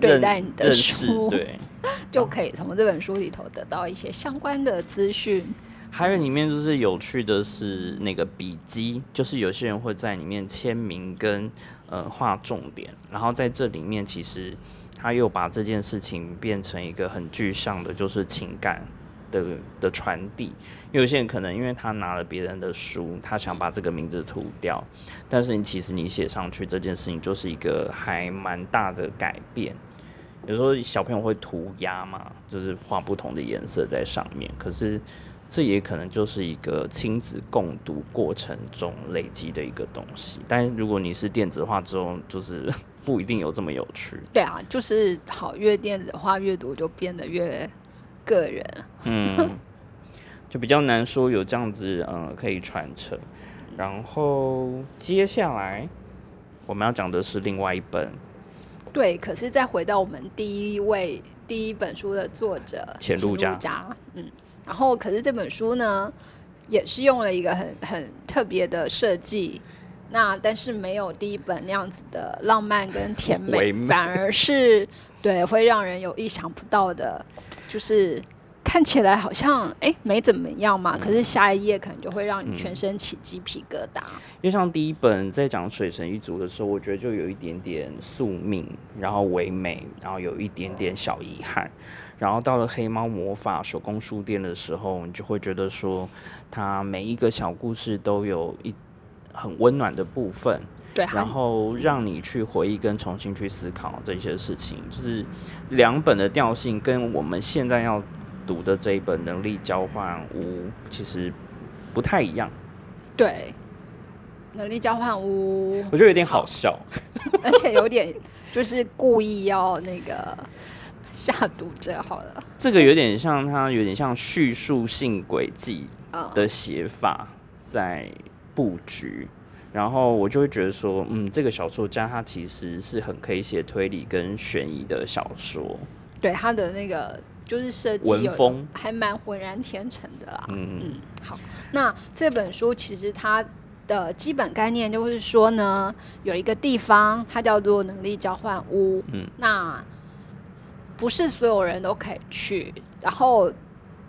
对待你的书，对，就可以从这本书里头得到一些相关的资讯。还有里面就是有趣的是那个笔记，就是有些人会在里面签名跟呃画重点，然后在这里面其实他又把这件事情变成一个很具象的，就是情感。的的传递，有些人可能因为他拿了别人的书，他想把这个名字涂掉，但是你其实你写上去这件事情就是一个还蛮大的改变。有时候小朋友会涂鸦嘛，就是画不同的颜色在上面，可是这也可能就是一个亲子共读过程中累积的一个东西。但是如果你是电子化之后，就是 不一定有这么有趣。对啊，就是好越电子化阅读就变得越。个人，嗯，就比较难说有这样子，嗯，可以传承。然后接下来我们要讲的是另外一本，对，可是再回到我们第一位第一本书的作者钱陆家，嗯，然后可是这本书呢，也是用了一个很很特别的设计，那但是没有第一本那样子的浪漫跟甜美，反而是对会让人有意想不到的。就是看起来好像哎没怎么样嘛，可是下一页可能就会让你全身起鸡皮疙瘩。因为像第一本在讲水神一族的时候，我觉得就有一点点宿命，然后唯美，然后有一点点小遗憾。然后到了黑猫魔法手工书店的时候，你就会觉得说，它每一个小故事都有一很温暖的部分。对，然后让你去回忆跟重新去思考这些事情，就是两本的调性跟我们现在要读的这一本《能力交换屋》其实不太一样。对，《能力交换屋》我觉得有点好笑，而且有点就是故意要那个吓读者好了。这个有点像，它有点像叙述性轨迹的写法在布局，然后我就会觉得说，嗯，这个小说家他其实是很可以写推理跟悬疑的小说。对他的那个就是设计文风还蛮浑然天成的啦。嗯嗯，好，那这本书其实它。的基本概念就是说呢，有一个地方它叫做能力交换屋，嗯，那不是所有人都可以去。然后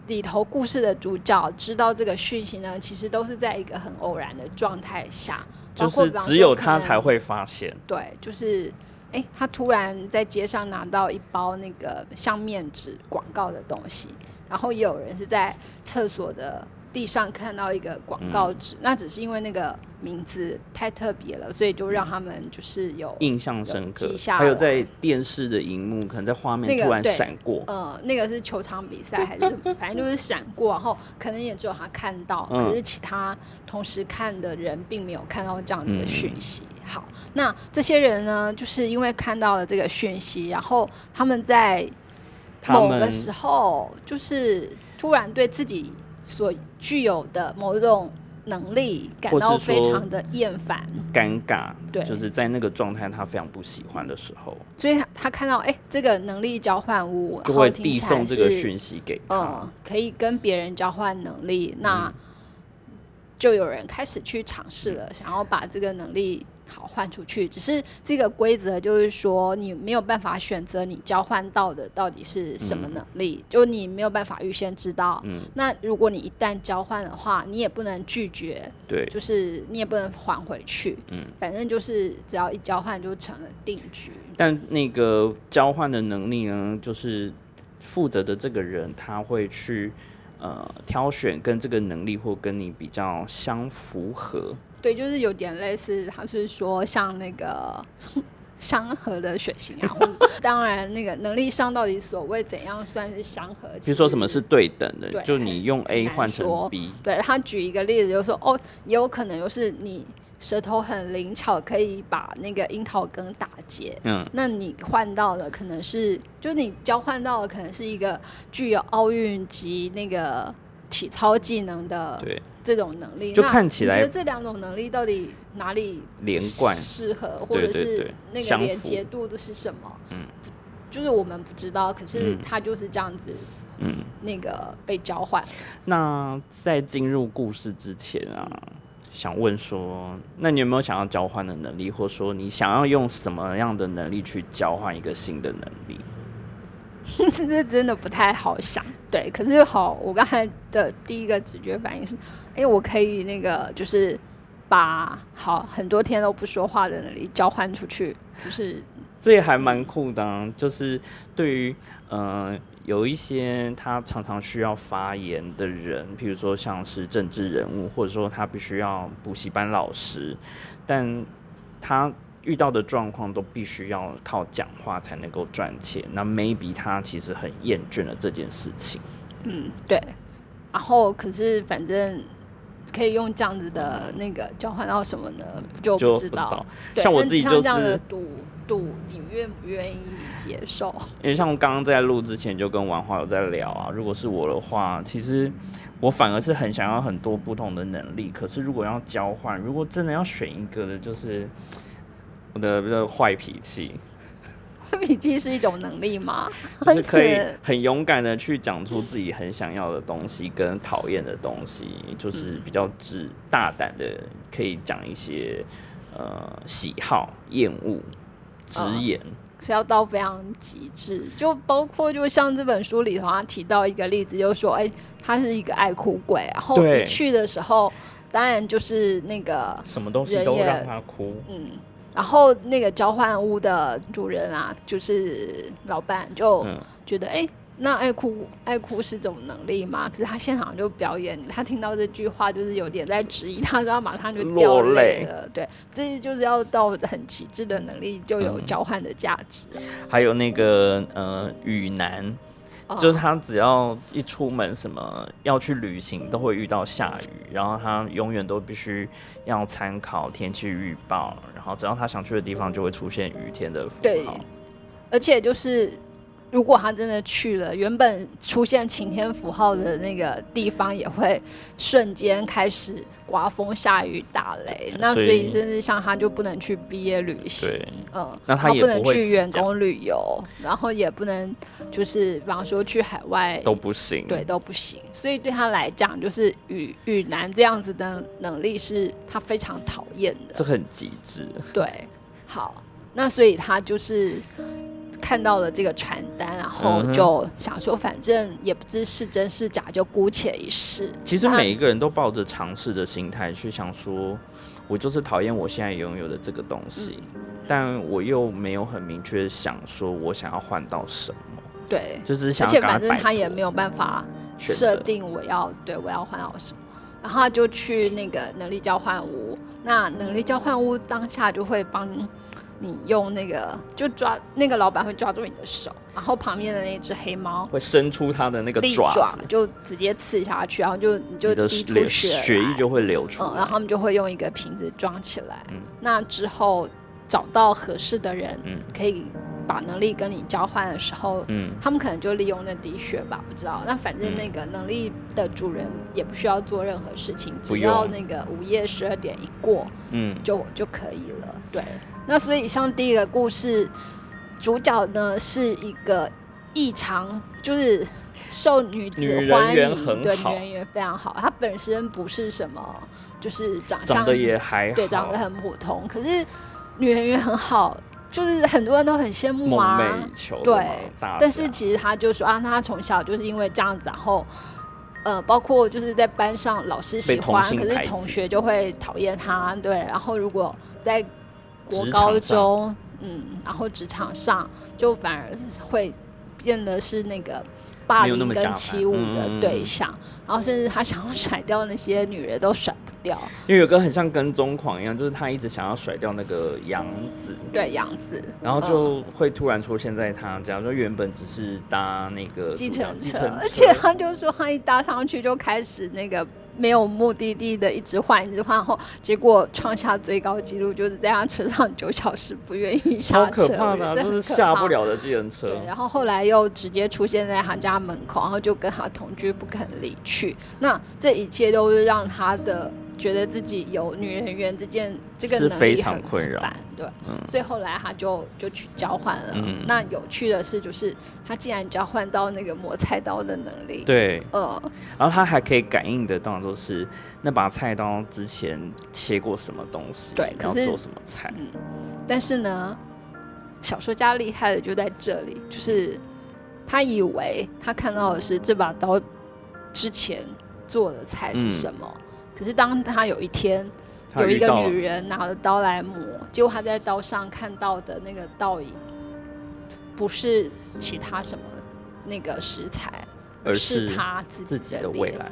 里头故事的主角知道这个讯息呢，其实都是在一个很偶然的状态下，就是只有他才会发现。对，就是哎，他突然在街上拿到一包那个像面纸广告的东西，然后也有人是在厕所的。地上看到一个广告纸，那只是因为那个名字太特别了，所以就让他们就是有印象深刻。还有在电视的荧幕，可能在画面突然闪过。呃，那个是球场比赛还是什么？反正就是闪过，然后可能也只有他看到，可是其他同时看的人并没有看到这样子的讯息。好，那这些人呢，就是因为看到了这个讯息，然后他们在某个时候就是突然对自己。所具有的某一种能力感到非常的厌烦、尴尬，对，就是在那个状态他非常不喜欢的时候，所以他他看到哎，这个能力交换物就会递送这个讯息给他，可以跟别人交换能力，那就有人开始去尝试了，想要把这个能力。好换出去，只是这个规则就是说，你没有办法选择你交换到的到底是什么能力，就你没有办法预先知道。嗯，那如果你一旦交换的话，你也不能拒绝。对，就是你也不能还回去。嗯，反正就是只要一交换就成了定局。但那个交换的能力呢，就是负责的这个人他会去呃挑选跟这个能力或跟你比较相符合。对，就是有点类似，他是说像那个 相合的血型啊。当然，那个能力上到底所谓怎样算是相合？其实说什么是对等的？就你用 A 换成 B。对他举一个例子，就是说哦，也有可能就是你舌头很灵巧，可以把那个樱桃根打结。嗯，那你换到的可能是，就是你交换到的可能是一个具有奥运级那个体操技能的。对。这种能力，就看起来，觉得这两种能力到底哪里连贯适合，或者是那个连接度的是什么？嗯，就是我们不知道，可是他就是这样子，嗯，那个被交换。那在进入故事之前啊，想问说，那你有没有想要交换的能力，或者说你想要用什么样的能力去交换一个新的能力？这真的不太好想，对。可是好，我刚才的第一个直觉反应是，哎，我可以那个，就是把好很多天都不说话的能力交换出去，就是 这也还蛮酷的。就是对于呃有一些他常常需要发言的人，譬如说像是政治人物，或者说他必须要补习班老师，但他。遇到的状况都必须要靠讲话才能够赚钱，那 maybe 他其实很厌倦了这件事情。嗯，对。然后可是反正可以用这样子的那个交换到什么呢？就不知道。像我自己就是赌赌，你愿不愿意接受？因为像刚刚在录之前就跟王华有在聊啊，如果是我的话，其实我反而是很想要很多不同的能力。可是如果要交换，如果真的要选一个的，就是。我的个坏脾气，坏脾气是一种能力吗？就是可以很勇敢的去讲出自己很想要的东西跟讨厌的东西，就是比较直大胆的，可以讲一些呃喜好、厌恶、直言，是要到非常极致。就包括就像这本书里头，他提到一个例子，就说哎，他是一个爱哭鬼，然后一去的时候，当然就是那个什么东西都让他哭，嗯。然后那个交换屋的主人啊，就是老板，就觉得哎，那爱哭爱哭是种能力吗？可是他现场就表演，他听到这句话就是有点在质疑，他说他马上就掉泪了。对，这就是要到很极致的能力，就有交换的价值。还有那个呃，雨男。就是他只要一出门，什么要去旅行，都会遇到下雨，然后他永远都必须要参考天气预报，然后只要他想去的地方就会出现雨天的符号。而且就是如果他真的去了，原本出现晴天符号的那个地方，也会瞬间开始刮风下雨打雷。那所以，甚至像他就不能去毕业旅行，嗯，那他也不能去员工旅游，然后也不能就是比方说去海外都不行，对，都不行。所以对他来讲，就是雨雨男这样子的能力是他非常讨厌的，这很极致。对，好，那所以他就是。看到了这个传单，然后就想说，反正也不知是真是假，就姑且一试。其实每一个人都抱着尝试的心态去想说，我就是讨厌我现在拥有的这个东西，但我又没有很明确想说我想要换到什么。对，就是想，而且反正他也没有办法设定我要对我要换到什么，然后他就去那个能力交换屋。那能力交换屋当下就会帮。你用那个就抓那个老板会抓住你的手，然后旁边的那只黑猫会伸出它的那个爪子，就直接刺下去，然后就你就滴出血，血液就会流出。嗯，然后他们就会用一个瓶子装起来。嗯，那之后找到合适的人，嗯，可以把能力跟你交换的时候，嗯，他们可能就利用那滴血吧，不知道。那反正那个能力的主人也不需要做任何事情，只要那个午夜十二点一过，嗯，就就可以了。对。那所以，像第一个故事，主角呢是一个异常就是受女子欢迎，对，女人缘非常好。她本身不是什么，就是长相也还对，长得很普通。可是女人缘很好，就是很多人都很羡慕啊。对，但是其实他就说啊，他从小就是因为这样子，然后呃，包括就是在班上老师喜欢，可是同学就会讨厌他。对，然后如果在国高中，嗯，然后职场上就反而会变得是那个霸凌跟欺侮的对象，然后甚至他想要甩掉那些女人都甩不掉，因为有个很像跟踪狂一样，就是他一直想要甩掉那个杨子，对杨子，然后就会突然出现在他家，说原本只是搭那个计程车，而且他就说他一搭上去就开始那个。没有目的地的，一直换，一直换后，结果创下最高纪录，就是在他车上九小时不愿意下车，好可怕的，就是下不了的计程车。对，然后后来又直接出现在他家门口，然后就跟他同居，不肯离去。那这一切都是让他的。觉得自己有女人缘这件这个能力很烦，对，所以后来他就就去交换了。那有趣的是，就是他竟然交换到那个磨菜刀的能力，对，呃，然后他还可以感应得到，就是那把菜刀之前切过什么东西，对，然后做什么菜。嗯，但是呢，小说家厉害的就在这里，就是他以为他看到的是这把刀之前做的菜是什么。可是当他有一天有一个女人拿了刀来磨，结果他在刀上看到的那个倒影，不是其他什么那个食材，而是他自己的未来。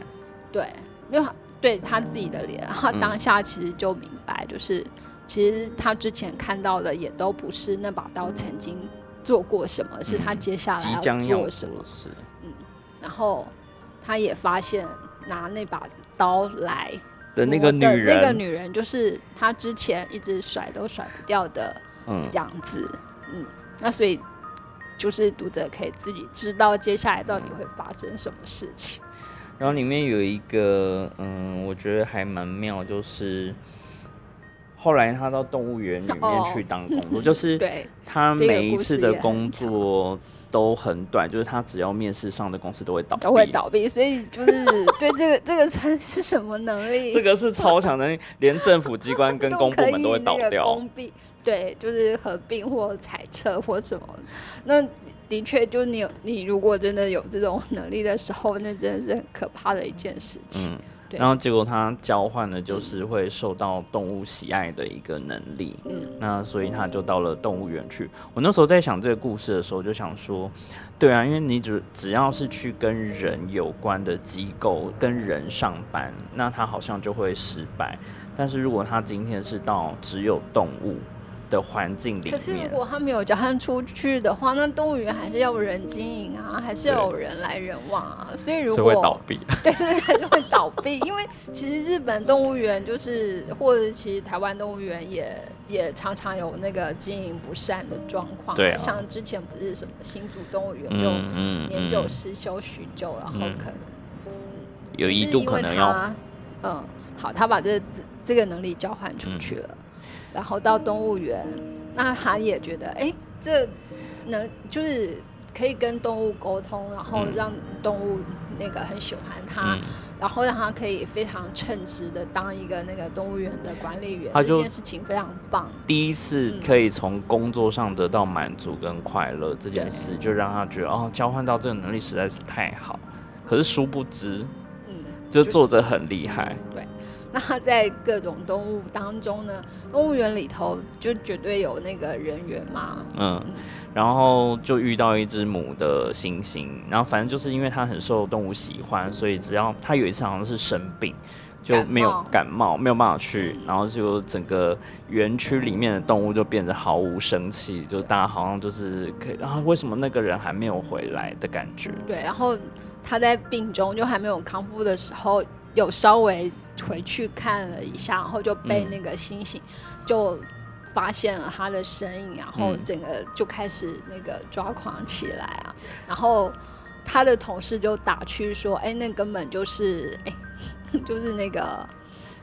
对，因为对他自己的脸，他当下其实就明白，就是其实他之前看到的也都不是那把刀曾经做过什么，是他接下来要做什么。嗯，然后他也发现拿那把。刀来的那个女人，那个女人就是她之前一直甩都甩不掉的样子。嗯，那所以就是读者可以自己知道接下来到底会发生什么事情。然后里面有一个，嗯，我觉得还蛮妙，就是后来他到动物园里面去当工作，就是他每一次的工作。都很短，就是他只要面试上的公司都会倒闭，都会倒闭，所以就是 对这个这个算是什么能力？这个是超强能力，连政府机关跟公部门都会倒掉。公闭，对，就是合并或裁撤或什么。那的确，就你有你如果真的有这种能力的时候，那真的是很可怕的一件事情。然后结果他交换的就是会受到动物喜爱的一个能力，嗯，那所以他就到了动物园去。我那时候在想这个故事的时候，就想说，对啊，因为你只只要是去跟人有关的机构跟人上班，那他好像就会失败。但是如果他今天是到只有动物，的环境里面。可是如果他没有交换出去的话，那动物园还是要人经营啊，还是要有人来人往啊。所以如果会倒闭，对，所以还是会倒闭。因为其实日本动物园就是，或者其实台湾动物园也也常常有那个经营不善的状况。对，像之前不是什么新竹动物园就年久失修许久，然后可能有一度可能要，嗯，好，他把这这个能力交换出去了。然后到动物园，那他也觉得，哎，这能就是可以跟动物沟通，然后让动物那个很喜欢他，然后让他可以非常称职的当一个那个动物园的管理员，这件事情非常棒。第一次可以从工作上得到满足跟快乐，这件事就让他觉得，哦，交换到这个能力实在是太好。可是殊不知，嗯，就作者很厉害，对。那在各种动物当中呢，动物园里头就绝对有那个人员嘛。嗯，然后就遇到一只母的猩猩，然后反正就是因为它很受动物喜欢，所以只要它有一次好像是生病，就没有感冒，没有办法去，然后就整个园区里面的动物就变得毫无生气，就大家好像就是可以，然后为什么那个人还没有回来的感觉？对，然后他在病中就还没有康复的时候，有稍微。回去看了一下，然后就被那个猩猩就发现了他的身影，然后整个就开始那个抓狂起来啊。然后他的同事就打趣说：“哎，那根本就是哎，就是那个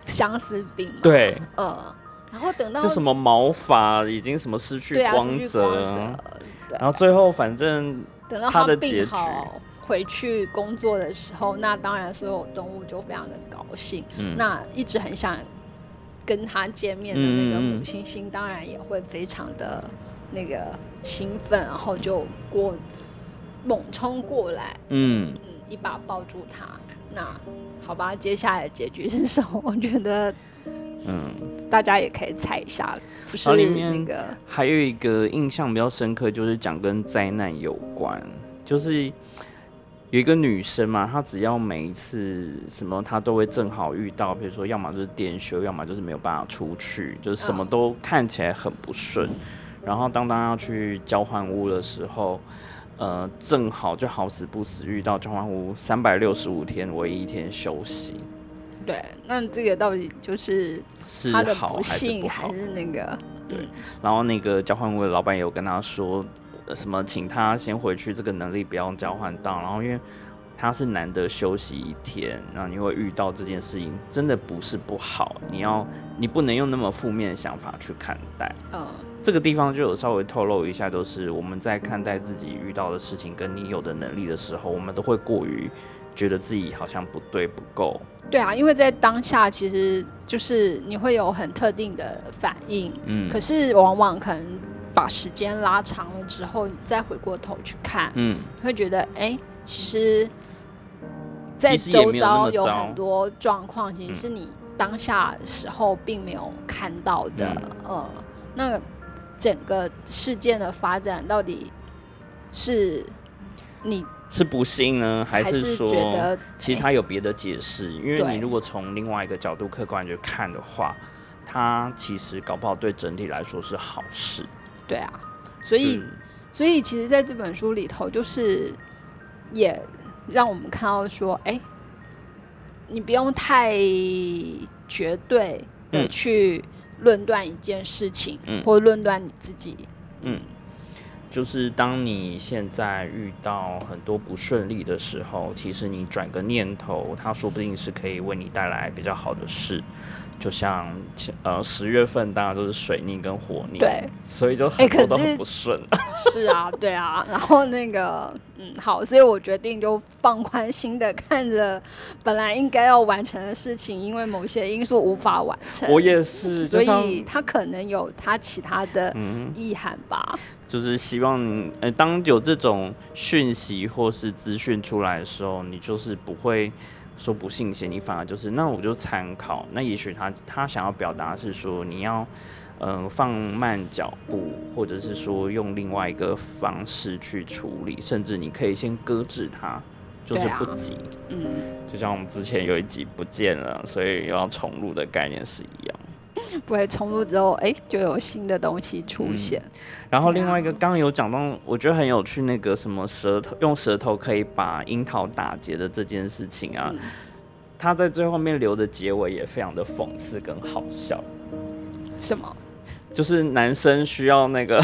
相思病。”对，呃，然后等到这什么毛发已经什么失去光泽，然后最后反正等到他的结局。回去工作的时候，那当然所有动物就非常的高兴。那一直很想跟他见面的那个母猩猩，当然也会非常的那个兴奋，然后就过猛冲过来，嗯嗯，一把抱住他。那好吧，接下来的结局是什么？我觉得，嗯，大家也可以猜一下。不是那个，还有一个印象比较深刻，就是讲跟灾难有关，就是。有一个女生嘛，她只要每一次什么，她都会正好遇到，比如说，要么就是电修，要么就是没有办法出去，就是什么都看起来很不顺。然后当当要去交换屋的时候，呃，正好就好死不死遇到交换屋三百六十五天唯一一天休息。对，那这个到底就是是好还是不好？还是那个对？然后那个交换屋的老板有跟他说。什么？请他先回去，这个能力不要交换到。然后，因为他是难得休息一天，然后你会遇到这件事情，真的不是不好。你要，你不能用那么负面的想法去看待。嗯，这个地方就有稍微透露一下，都是我们在看待自己遇到的事情跟你有的能力的时候，我们都会过于觉得自己好像不对不够。对啊，因为在当下，其实就是你会有很特定的反应。嗯，可是往往可能。把时间拉长了之后，你再回过头去看，嗯，会觉得，哎，其实，在周遭有很多状况，其实是你当下时候并没有看到的。呃，那整个事件的发展到底是你是不幸呢，还是说觉得其实他有别的解释？因为你如果从另外一个角度客观去看的话，他其实搞不好对整体来说是好事。对啊，所以，所以其实在这本书里头，就是也让我们看到说，哎，你不用太绝对的去论断一件事情，嗯，或论断你自己，嗯，就是当你现在遇到很多不顺利的时候，其实你转个念头，它说不定是可以为你带来比较好的事。就像呃十月份，当然都是水逆跟火逆，对，所以就很多都很不顺。是啊，对啊，然后那个嗯好，所以我决定就放宽心的看着本来应该要完成的事情，因为某些因素无法完成。我也是，所以他可能有他其他的意涵吧。就是希望呃，当有这种讯息或是资讯出来的时候，你就是不会。说不信邪，你反而就是那我就参考。那也许他他想要表达是说你要嗯放慢脚步，或者是说用另外一个方式去处理，甚至你可以先搁置它，就是不急。嗯，就像我们之前有一集不见了，所以要重录的概念是一样。不会重录之后，哎，就有新的东西出现。然后另外一个刚刚有讲到，我觉得很有趣，那个什么舌头用舌头可以把樱桃打结的这件事情啊，他在最后面留的结尾也非常的讽刺跟好笑。什么？就是男生需要那个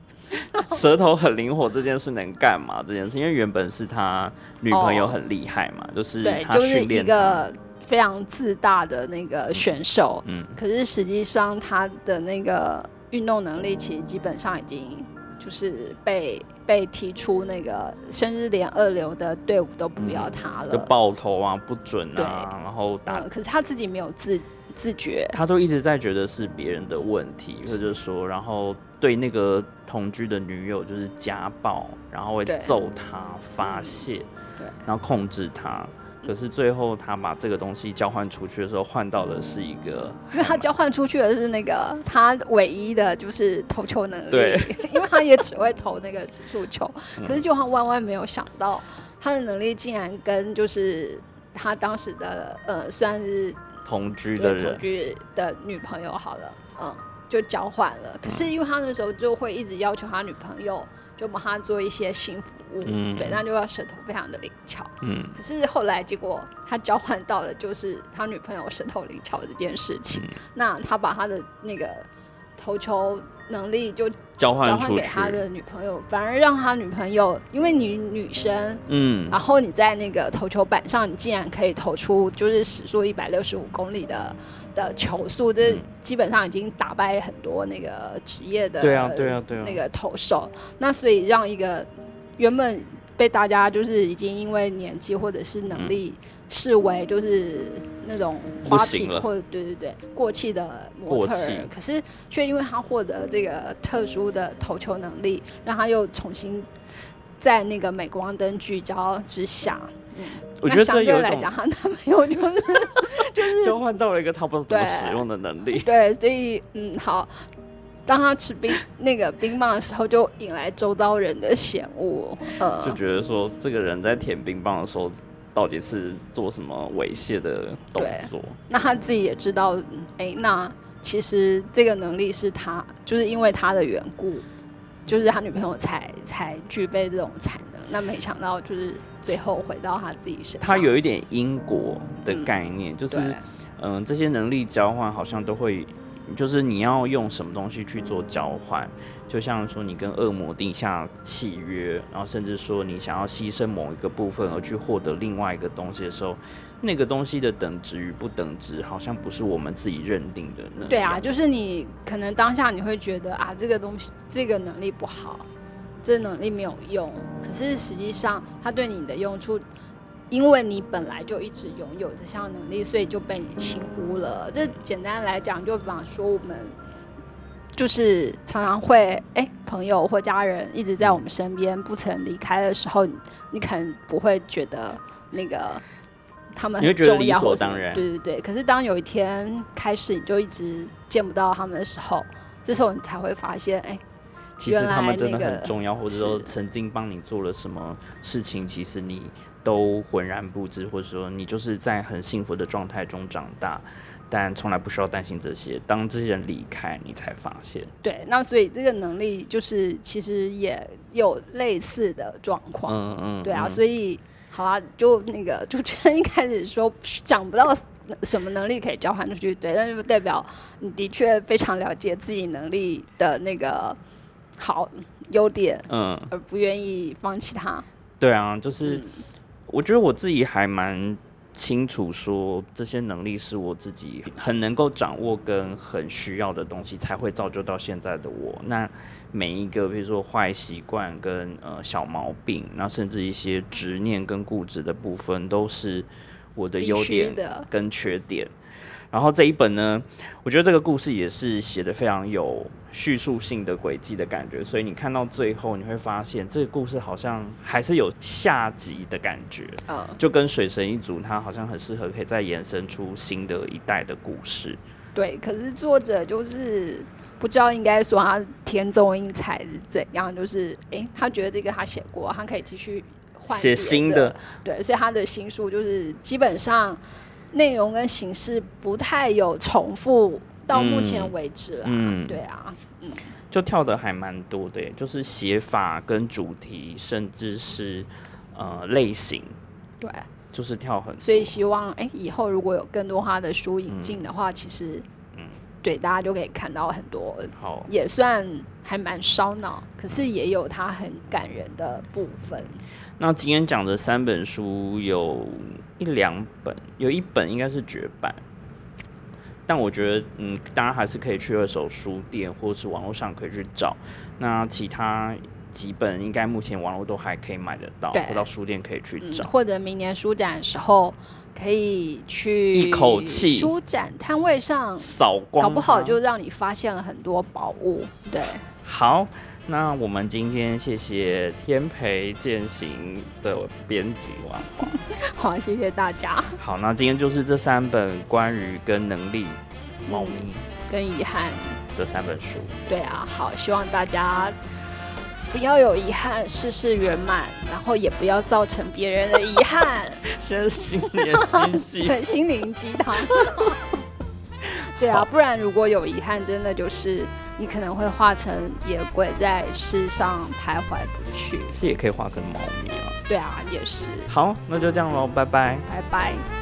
舌头很灵活这件事能干嘛？这件事，因为原本是他女朋友很厉害嘛，就是他训练个非常自大的那个选手。嗯，可是实际上他的那个运动能力其实基本上已经就是被被提出那个甚至连二流的队伍都不要他了，就爆头啊不准啊，然后打。可是他自己没有自。自觉，他都一直在觉得是别人的问题，或者说，然后对那个同居的女友就是家暴，然后会揍他发泄，对，然后控制他。可是最后他把这个东西交换出去的时候，换到的是一个，因为他交换出去的是那个他唯一的就是投球能力，对，因为他也只会投那个指数球。可是就他万万没有想到，他的能力竟然跟就是他当时的呃算是。同居的人，同居的女朋友好了，嗯，就交换了。可是因为他那时候就会一直要求他女朋友就帮他做一些性服务，对，那就要舌头非常的灵巧。嗯，可是后来结果他交换到的就是他女朋友舌头灵巧这件事情。那他把他的那个投球。能力就交换交换给他的女朋友，反而让他女朋友，因为你女生，嗯，然后你在那个投球板上，你竟然可以投出就是时速一百六十五公里的的球速，这基本上已经打败很多那个职业的，对啊，对啊，对啊，那个投手。那所以让一个原本被大家就是已经因为年纪或者是能力视为就是。那种花瓶或者对对对过气的模特儿，可是却因为他获得这个特殊的投球能力，让他又重新在那个镁光灯聚焦之下，嗯，我觉得相对来讲，他男朋友就是 就是交换到了一个他不怎么使用的能力。对，所以嗯，好，当他吃冰那个冰棒的时候，就引来周遭人的嫌恶，呃，就觉得说这个人在舔冰棒的时候。到底是做什么猥亵的动作？那他自己也知道，哎，那其实这个能力是他，就是因为他的缘故，就是他女朋友才才具备这种才能。那没想到，就是最后回到他自己身上。他有一点因果的概念，就是嗯，这些能力交换好像都会。就是你要用什么东西去做交换，就像说你跟恶魔定下契约，然后甚至说你想要牺牲某一个部分而去获得另外一个东西的时候，那个东西的等值与不等值，好像不是我们自己认定的。对啊，就是你可能当下你会觉得啊，这个东西这个能力不好，这能力没有用，可是实际上它对你的用处。因为你本来就一直拥有这项能力，所以就被你轻忽了。这简单来讲，就比方说我们就是常常会，哎，朋友或家人一直在我们身边，不曾离开的时候，你可能不会觉得那个他们很重要，对对对。可是当有一天开始，你就一直见不到他们的时候，这时候你才会发现，哎，其实他们真的很重要，或者说曾经帮你做了什么事情，其实你。都浑然不知，或者说你就是在很幸福的状态中长大，但从来不需要担心这些。当这些人离开，你才发现。对，那所以这个能力就是其实也有类似的状况。嗯嗯。对啊，所以好啊，就那个主持人一开始说想不到什么能力可以交换出去，对，那就代表你的确非常了解自己能力的那个好优点，嗯，而不愿意放弃它。对啊，就是。我觉得我自己还蛮清楚，说这些能力是我自己很能够掌握跟很需要的东西，才会造就到现在的我。那每一个，比如说坏习惯跟呃小毛病，那甚至一些执念跟固执的部分，都是我的优点跟缺点。然后这一本呢，我觉得这个故事也是写的非常有叙述性的轨迹的感觉，所以你看到最后，你会发现这个故事好像还是有下集的感觉，嗯，就跟水神一族，它好像很适合可以再延伸出新的一代的故事。对，可是作者就是不知道应该说他天纵英才是怎样，就是哎，他觉得这个他写过，他可以继续换写新的，对，所以他的新书就是基本上。内容跟形式不太有重复到目前为止啦，嗯，对啊，嗯，就跳的还蛮多的，就是写法跟主题，甚至是呃类型，对，就是跳很多，所以希望哎以后如果有更多他的书引进的话，其实。对，大家就可以看到很多，好，也算还蛮烧脑，可是也有它很感人的部分。那今天讲的三本书，有一两本，有一本应该是绝版，但我觉得，嗯，大家还是可以去二手书店或是网络上可以去找。那其他几本，应该目前网络都还可以买得到，或到书店可以去找，或者明年书展的时候。可以去一口气书展摊位上扫光，搞不好就让你发现了很多宝物。对，好，那我们今天谢谢天培践行的编辑王华，好，谢谢大家。好，那今天就是这三本关于跟能力、猫咪跟遗憾的三本书。对啊，好，希望大家。不要有遗憾，事事圆满，然后也不要造成别人的遗憾。先心灵鸡汤，心灵鸡汤。对啊，不然如果有遗憾，真的就是你可能会化成野鬼，在世上徘徊不去。是也可以化成猫咪啊。对啊，也是。好，那就这样喽，拜拜。拜拜。